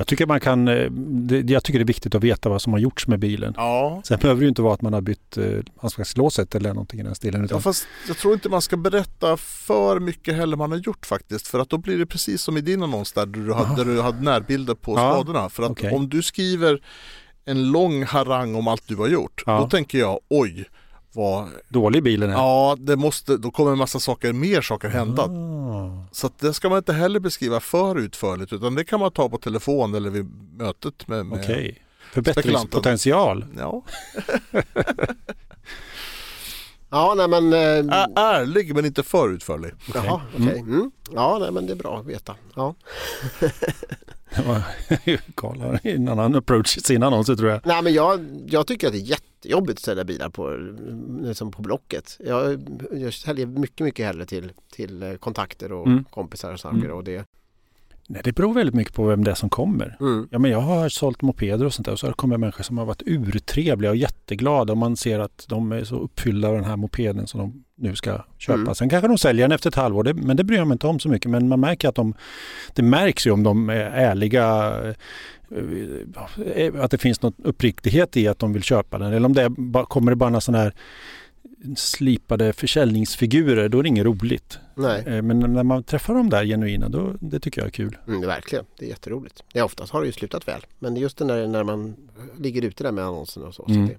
Jag tycker man kan, eh, jag tycker det är viktigt att veta vad som har gjorts med bilen. Ja, Sen behöver det ju inte vara att man har bytt eh, handskakslåset eller någonting i den stilen. Utan, Ja, fast jag tror inte man ska berätta för mycket heller man har gjort faktiskt. För att då blir det precis som i din annons där du hade, där du hade närbilder på Ja, skadorna. För att okej. om du skriver en lång harang om allt du har gjort, Ja. då tänker jag oj, vad, dålig bilen är. ja det måste, då kommer en massa saker, mer saker hända. Ah. Så att det ska man inte heller beskriva för utförligt utan det kan man ta på telefon eller vid mötet med, med Okej. Förbättringspotential. Ja, Ja, nej men... Eh, Ä- ärlig men inte för utförlig. Jaha, okej. Mm. Ja, nej, men det är bra att veta. Ja. Karl har en annan approach i sina annonser tror jag. Nej, men jag, jag tycker att det är jättejobbigt att sälja bilar på, liksom på Blocket. Jag, jag säljer mycket, mycket hellre till, till kontakter och Mm. kompisar och saker. Mm. Och det. Nej, det beror väldigt mycket på vem det är som kommer. Mm. Ja, men jag har sålt mopeder och sånt där och så har det kommit människor som har varit urtrevliga och jätteglada och man ser att de är så uppfyllda av den här mopeden som de nu ska köpa. Mm. Sen kanske de säljer den efter ett halvår, det, men det bryr jag mig inte om så mycket. Men man märker att de, det märks ju om de är ärliga, eh, att det finns något uppriktighet i att de vill köpa den. Eller om det är, kommer det bara några sådana här slipade försäljningsfigurer, då är det inget roligt. Nej, Eh, Men när man träffar de där genuina, då, det tycker jag är kul. mm, verkligen. Det är jätteroligt. Ja, oftast har det ju slutat väl. Men det är just den där när man ligger ute där med annonserna och så. Mm. så det,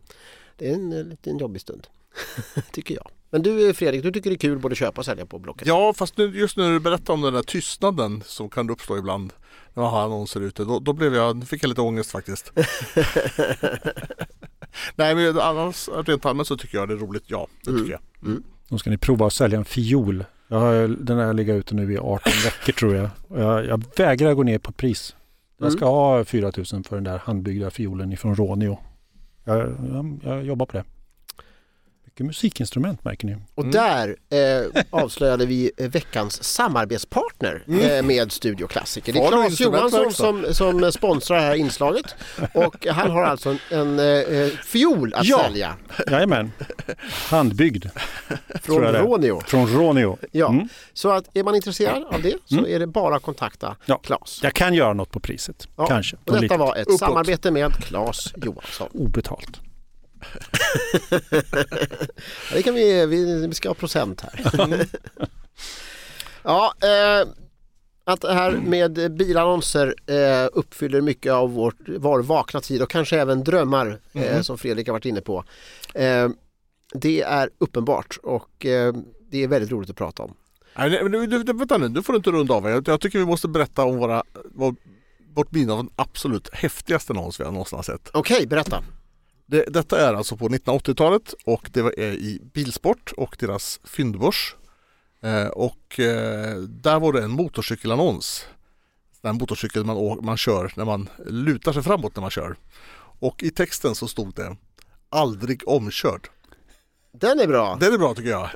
det är en eh, liten jobbig stund. tycker jag. Men du eh, Fredrik, du tycker det är kul både köpa och sälja på Blocket? Ja, fast nu, just när du berättar om den där tystnaden som kan uppstå ibland när man har annonser ute, då, då blev jag, fick jag lite ångest faktiskt. Nej men annars rent allmänt så tycker jag det är roligt, ja det Mm. tycker jag. Då ska ni prova att sälja en fiol. Jag har, den har legat ute nu i 18 veckor tror jag. Jag. Jag vägrar gå ner på pris. Jag ska ha 4 000 för den där handbyggda fiolen ifrån Ronio. Jag, jag, jag jobbar på det. Mycket musikinstrument märker ni. Och där eh, avslöjade vi eh, veckans samarbetspartner eh, med Studio Klassiker. Det är Claes Johansson som, som sponsrar det här inslaget och han har alltså en, en eh, fiol att Ja. sälja Jajamän, handbyggd från tror jag det är. Ronio. från Ronio. Ja. Mm. Så att är man intresserad av det så är det bara att kontakta Ja. Claes. Jag kan göra något på priset, Ja. kanske. Och detta Lite var ett Uppåt. samarbete med Claes Johansson. obetalt. Det kan vi, vi, vi ska ha procent här. ja, eh, att det här med bilannonser eh, uppfyller mycket av vårt, vår vakna tid och kanske även drömmar eh, som Fredrik har varit inne på. Eh, det är uppenbart och eh, det är väldigt roligt att prata om. Nej, men du, du, vänta nu, nu får du inte runda av. Jag, jag tycker vi måste berätta om våra, vår, vårt minne av den absolut häftigaste annons vi har någonsin sett. Okej, berätta. Det, detta är alltså på 1980-talet och det var är i Bilsport och deras fyndbörs. Eh, och eh, där var det en motorcykelannons. Den motorcykel man, man kör när man lutar sig framåt när man kör. Och i texten så stod det Aldrig omkörd. Den är bra. Den är bra tycker jag.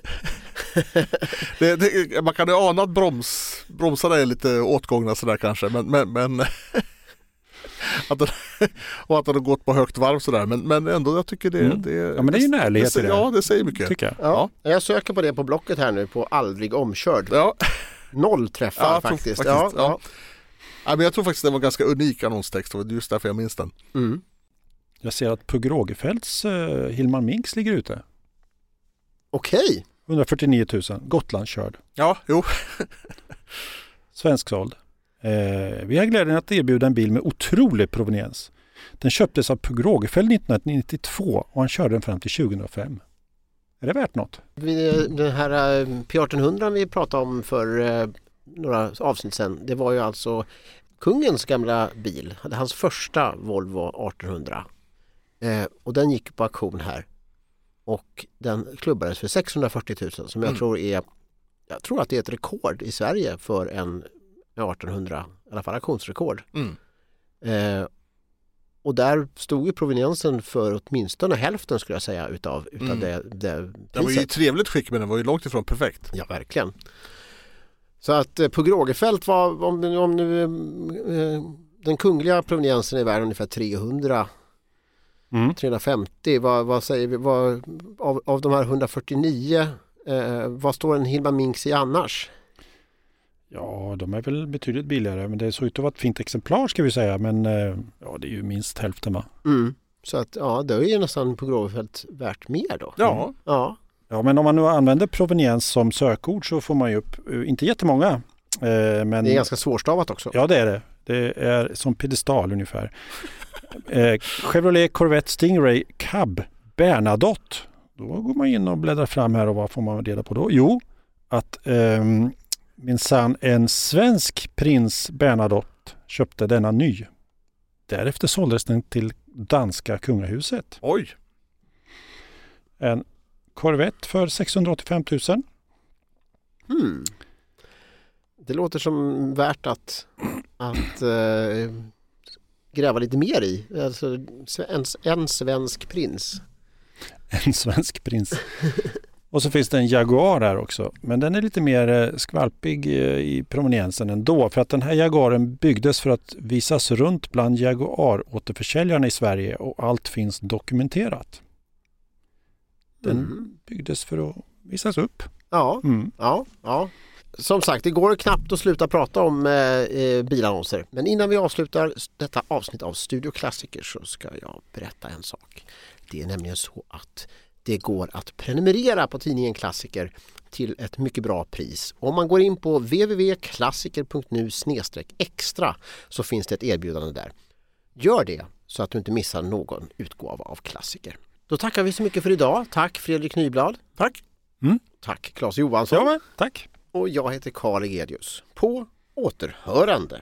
det, det, man kan ju ana att broms, bromsarna är lite åtgångna sådär kanske men, men, men att den, och att den har gått på högt varv sådär men, men ändå jag tycker det, Mm. det Ja, men det är ju en ärlighet i det. Ja det säger mycket. Tycker jag. Ja, jag söker på det på blocket här nu på aldrig omkörd. Ja. Noll träffar Ja, jag tror faktiskt. faktiskt, Ja, ja. Ja, men jag tror faktiskt det var en ganska unik annonstext och det är just därför jag minns den. ja. Mm. Jag ser att Pugh Rogefeldts uh, Hillman Minks ligger ute. Okej, 149 000, Gotlandskörd, Ja, jo. svensksåld. Eh, vi har glädjen att erbjuda en bil med otrolig proveniens. Den köptes av Pugh Rogefeldt 1992 och han körde den fram till 2005. Är det värt något? Den här eh, P1800 vi pratade om för eh, några avsnitt sedan, det var ju alltså kungens gamla bil, hans första Volvo 1800. Eh, och den gick på auktion här. Och den klubbades för 640 000 som jag Mm. tror är, jag tror att det är ett rekord i Sverige för en 1800, i alla fall auktionsrekord. Mm. Eh, och där stod ju proveniensen för åtminstone hälften skulle jag säga utav, utav Mm. det, det Den var ju i priset. trevligt skick men den var ju långt ifrån perfekt. Ja, verkligen. Så att eh, på Grågefält var, om, om nu eh, den kungliga proveniensen är värd ungefär 300 Mm. 350, vad, vad säger vi, vad, av, av de här 149, eh, vad står en Hilma Minks i annars? Ja, de är väl betydligt billigare men det såg ut att vara ett fint exemplar ska vi säga. Men eh, ja, det är ju minst hälften va? Mm. Så att ja, det är ju nästan på Grågefält värt mer då. Ja, Ja, Ja, men om man nu använder proveniens som sökord så får man ju upp, eh, inte jättemånga. Eh, men det är ganska svårstavat också. Ja, det är det. Det är som piedestal ungefär. Eh, Chevrolet Corvette Stingray Cab Bernadotte. Då går man in och bläddrar fram här och vad får man reda på då? Jo, att ehm, minsann en svensk prins Bernadotte köpte denna ny. Därefter såldes den till danska kungahuset. oj. En Corvette för 685 000. Hmm. Det låter som värt att, att eh, gräva lite mer i. Alltså, en, en svensk prins. En svensk prins. Och så finns det en Jaguar här också. Men den är lite mer eh, skvalpig eh, i proveniensen ändå. För att den här Jaguaren byggdes för att visas runt bland Jaguar-återförsäljarna i Sverige och allt finns dokumenterat. Den Mm. byggdes för att visas upp. Ja, Mm. ja, ja. Som sagt, det går knappt att sluta prata om eh, eh, bilannonser. Men innan vi avslutar detta avsnitt av Studio Klassiker så ska jag berätta en sak. Det är nämligen så att det går att prenumerera på tidningen Klassiker till ett mycket bra pris. Om man går in på www.klassiker.nu extra så finns det ett erbjudande där. Gör det så att du inte missar någon utgåva av Klassiker. Då tackar vi så mycket för idag. Tack Fredrik Nyblad. Tack. Tack Claes Johansson. Ja, men, tack. Och jag heter Karl Egedius. På återhörande.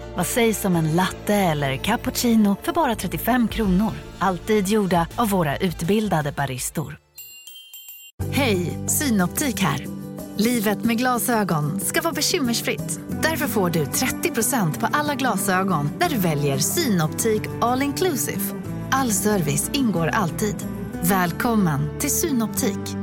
Vad sägs om en latte eller cappuccino för bara 35 kronor? Alltid gjorda av våra utbildade baristor. Hej, Synoptik här. Livet med glasögon ska vara bekymmersfritt. Därför får du 30% på alla glasögon när du väljer Synoptik All Inclusive. All service ingår alltid. Välkommen till Synoptik.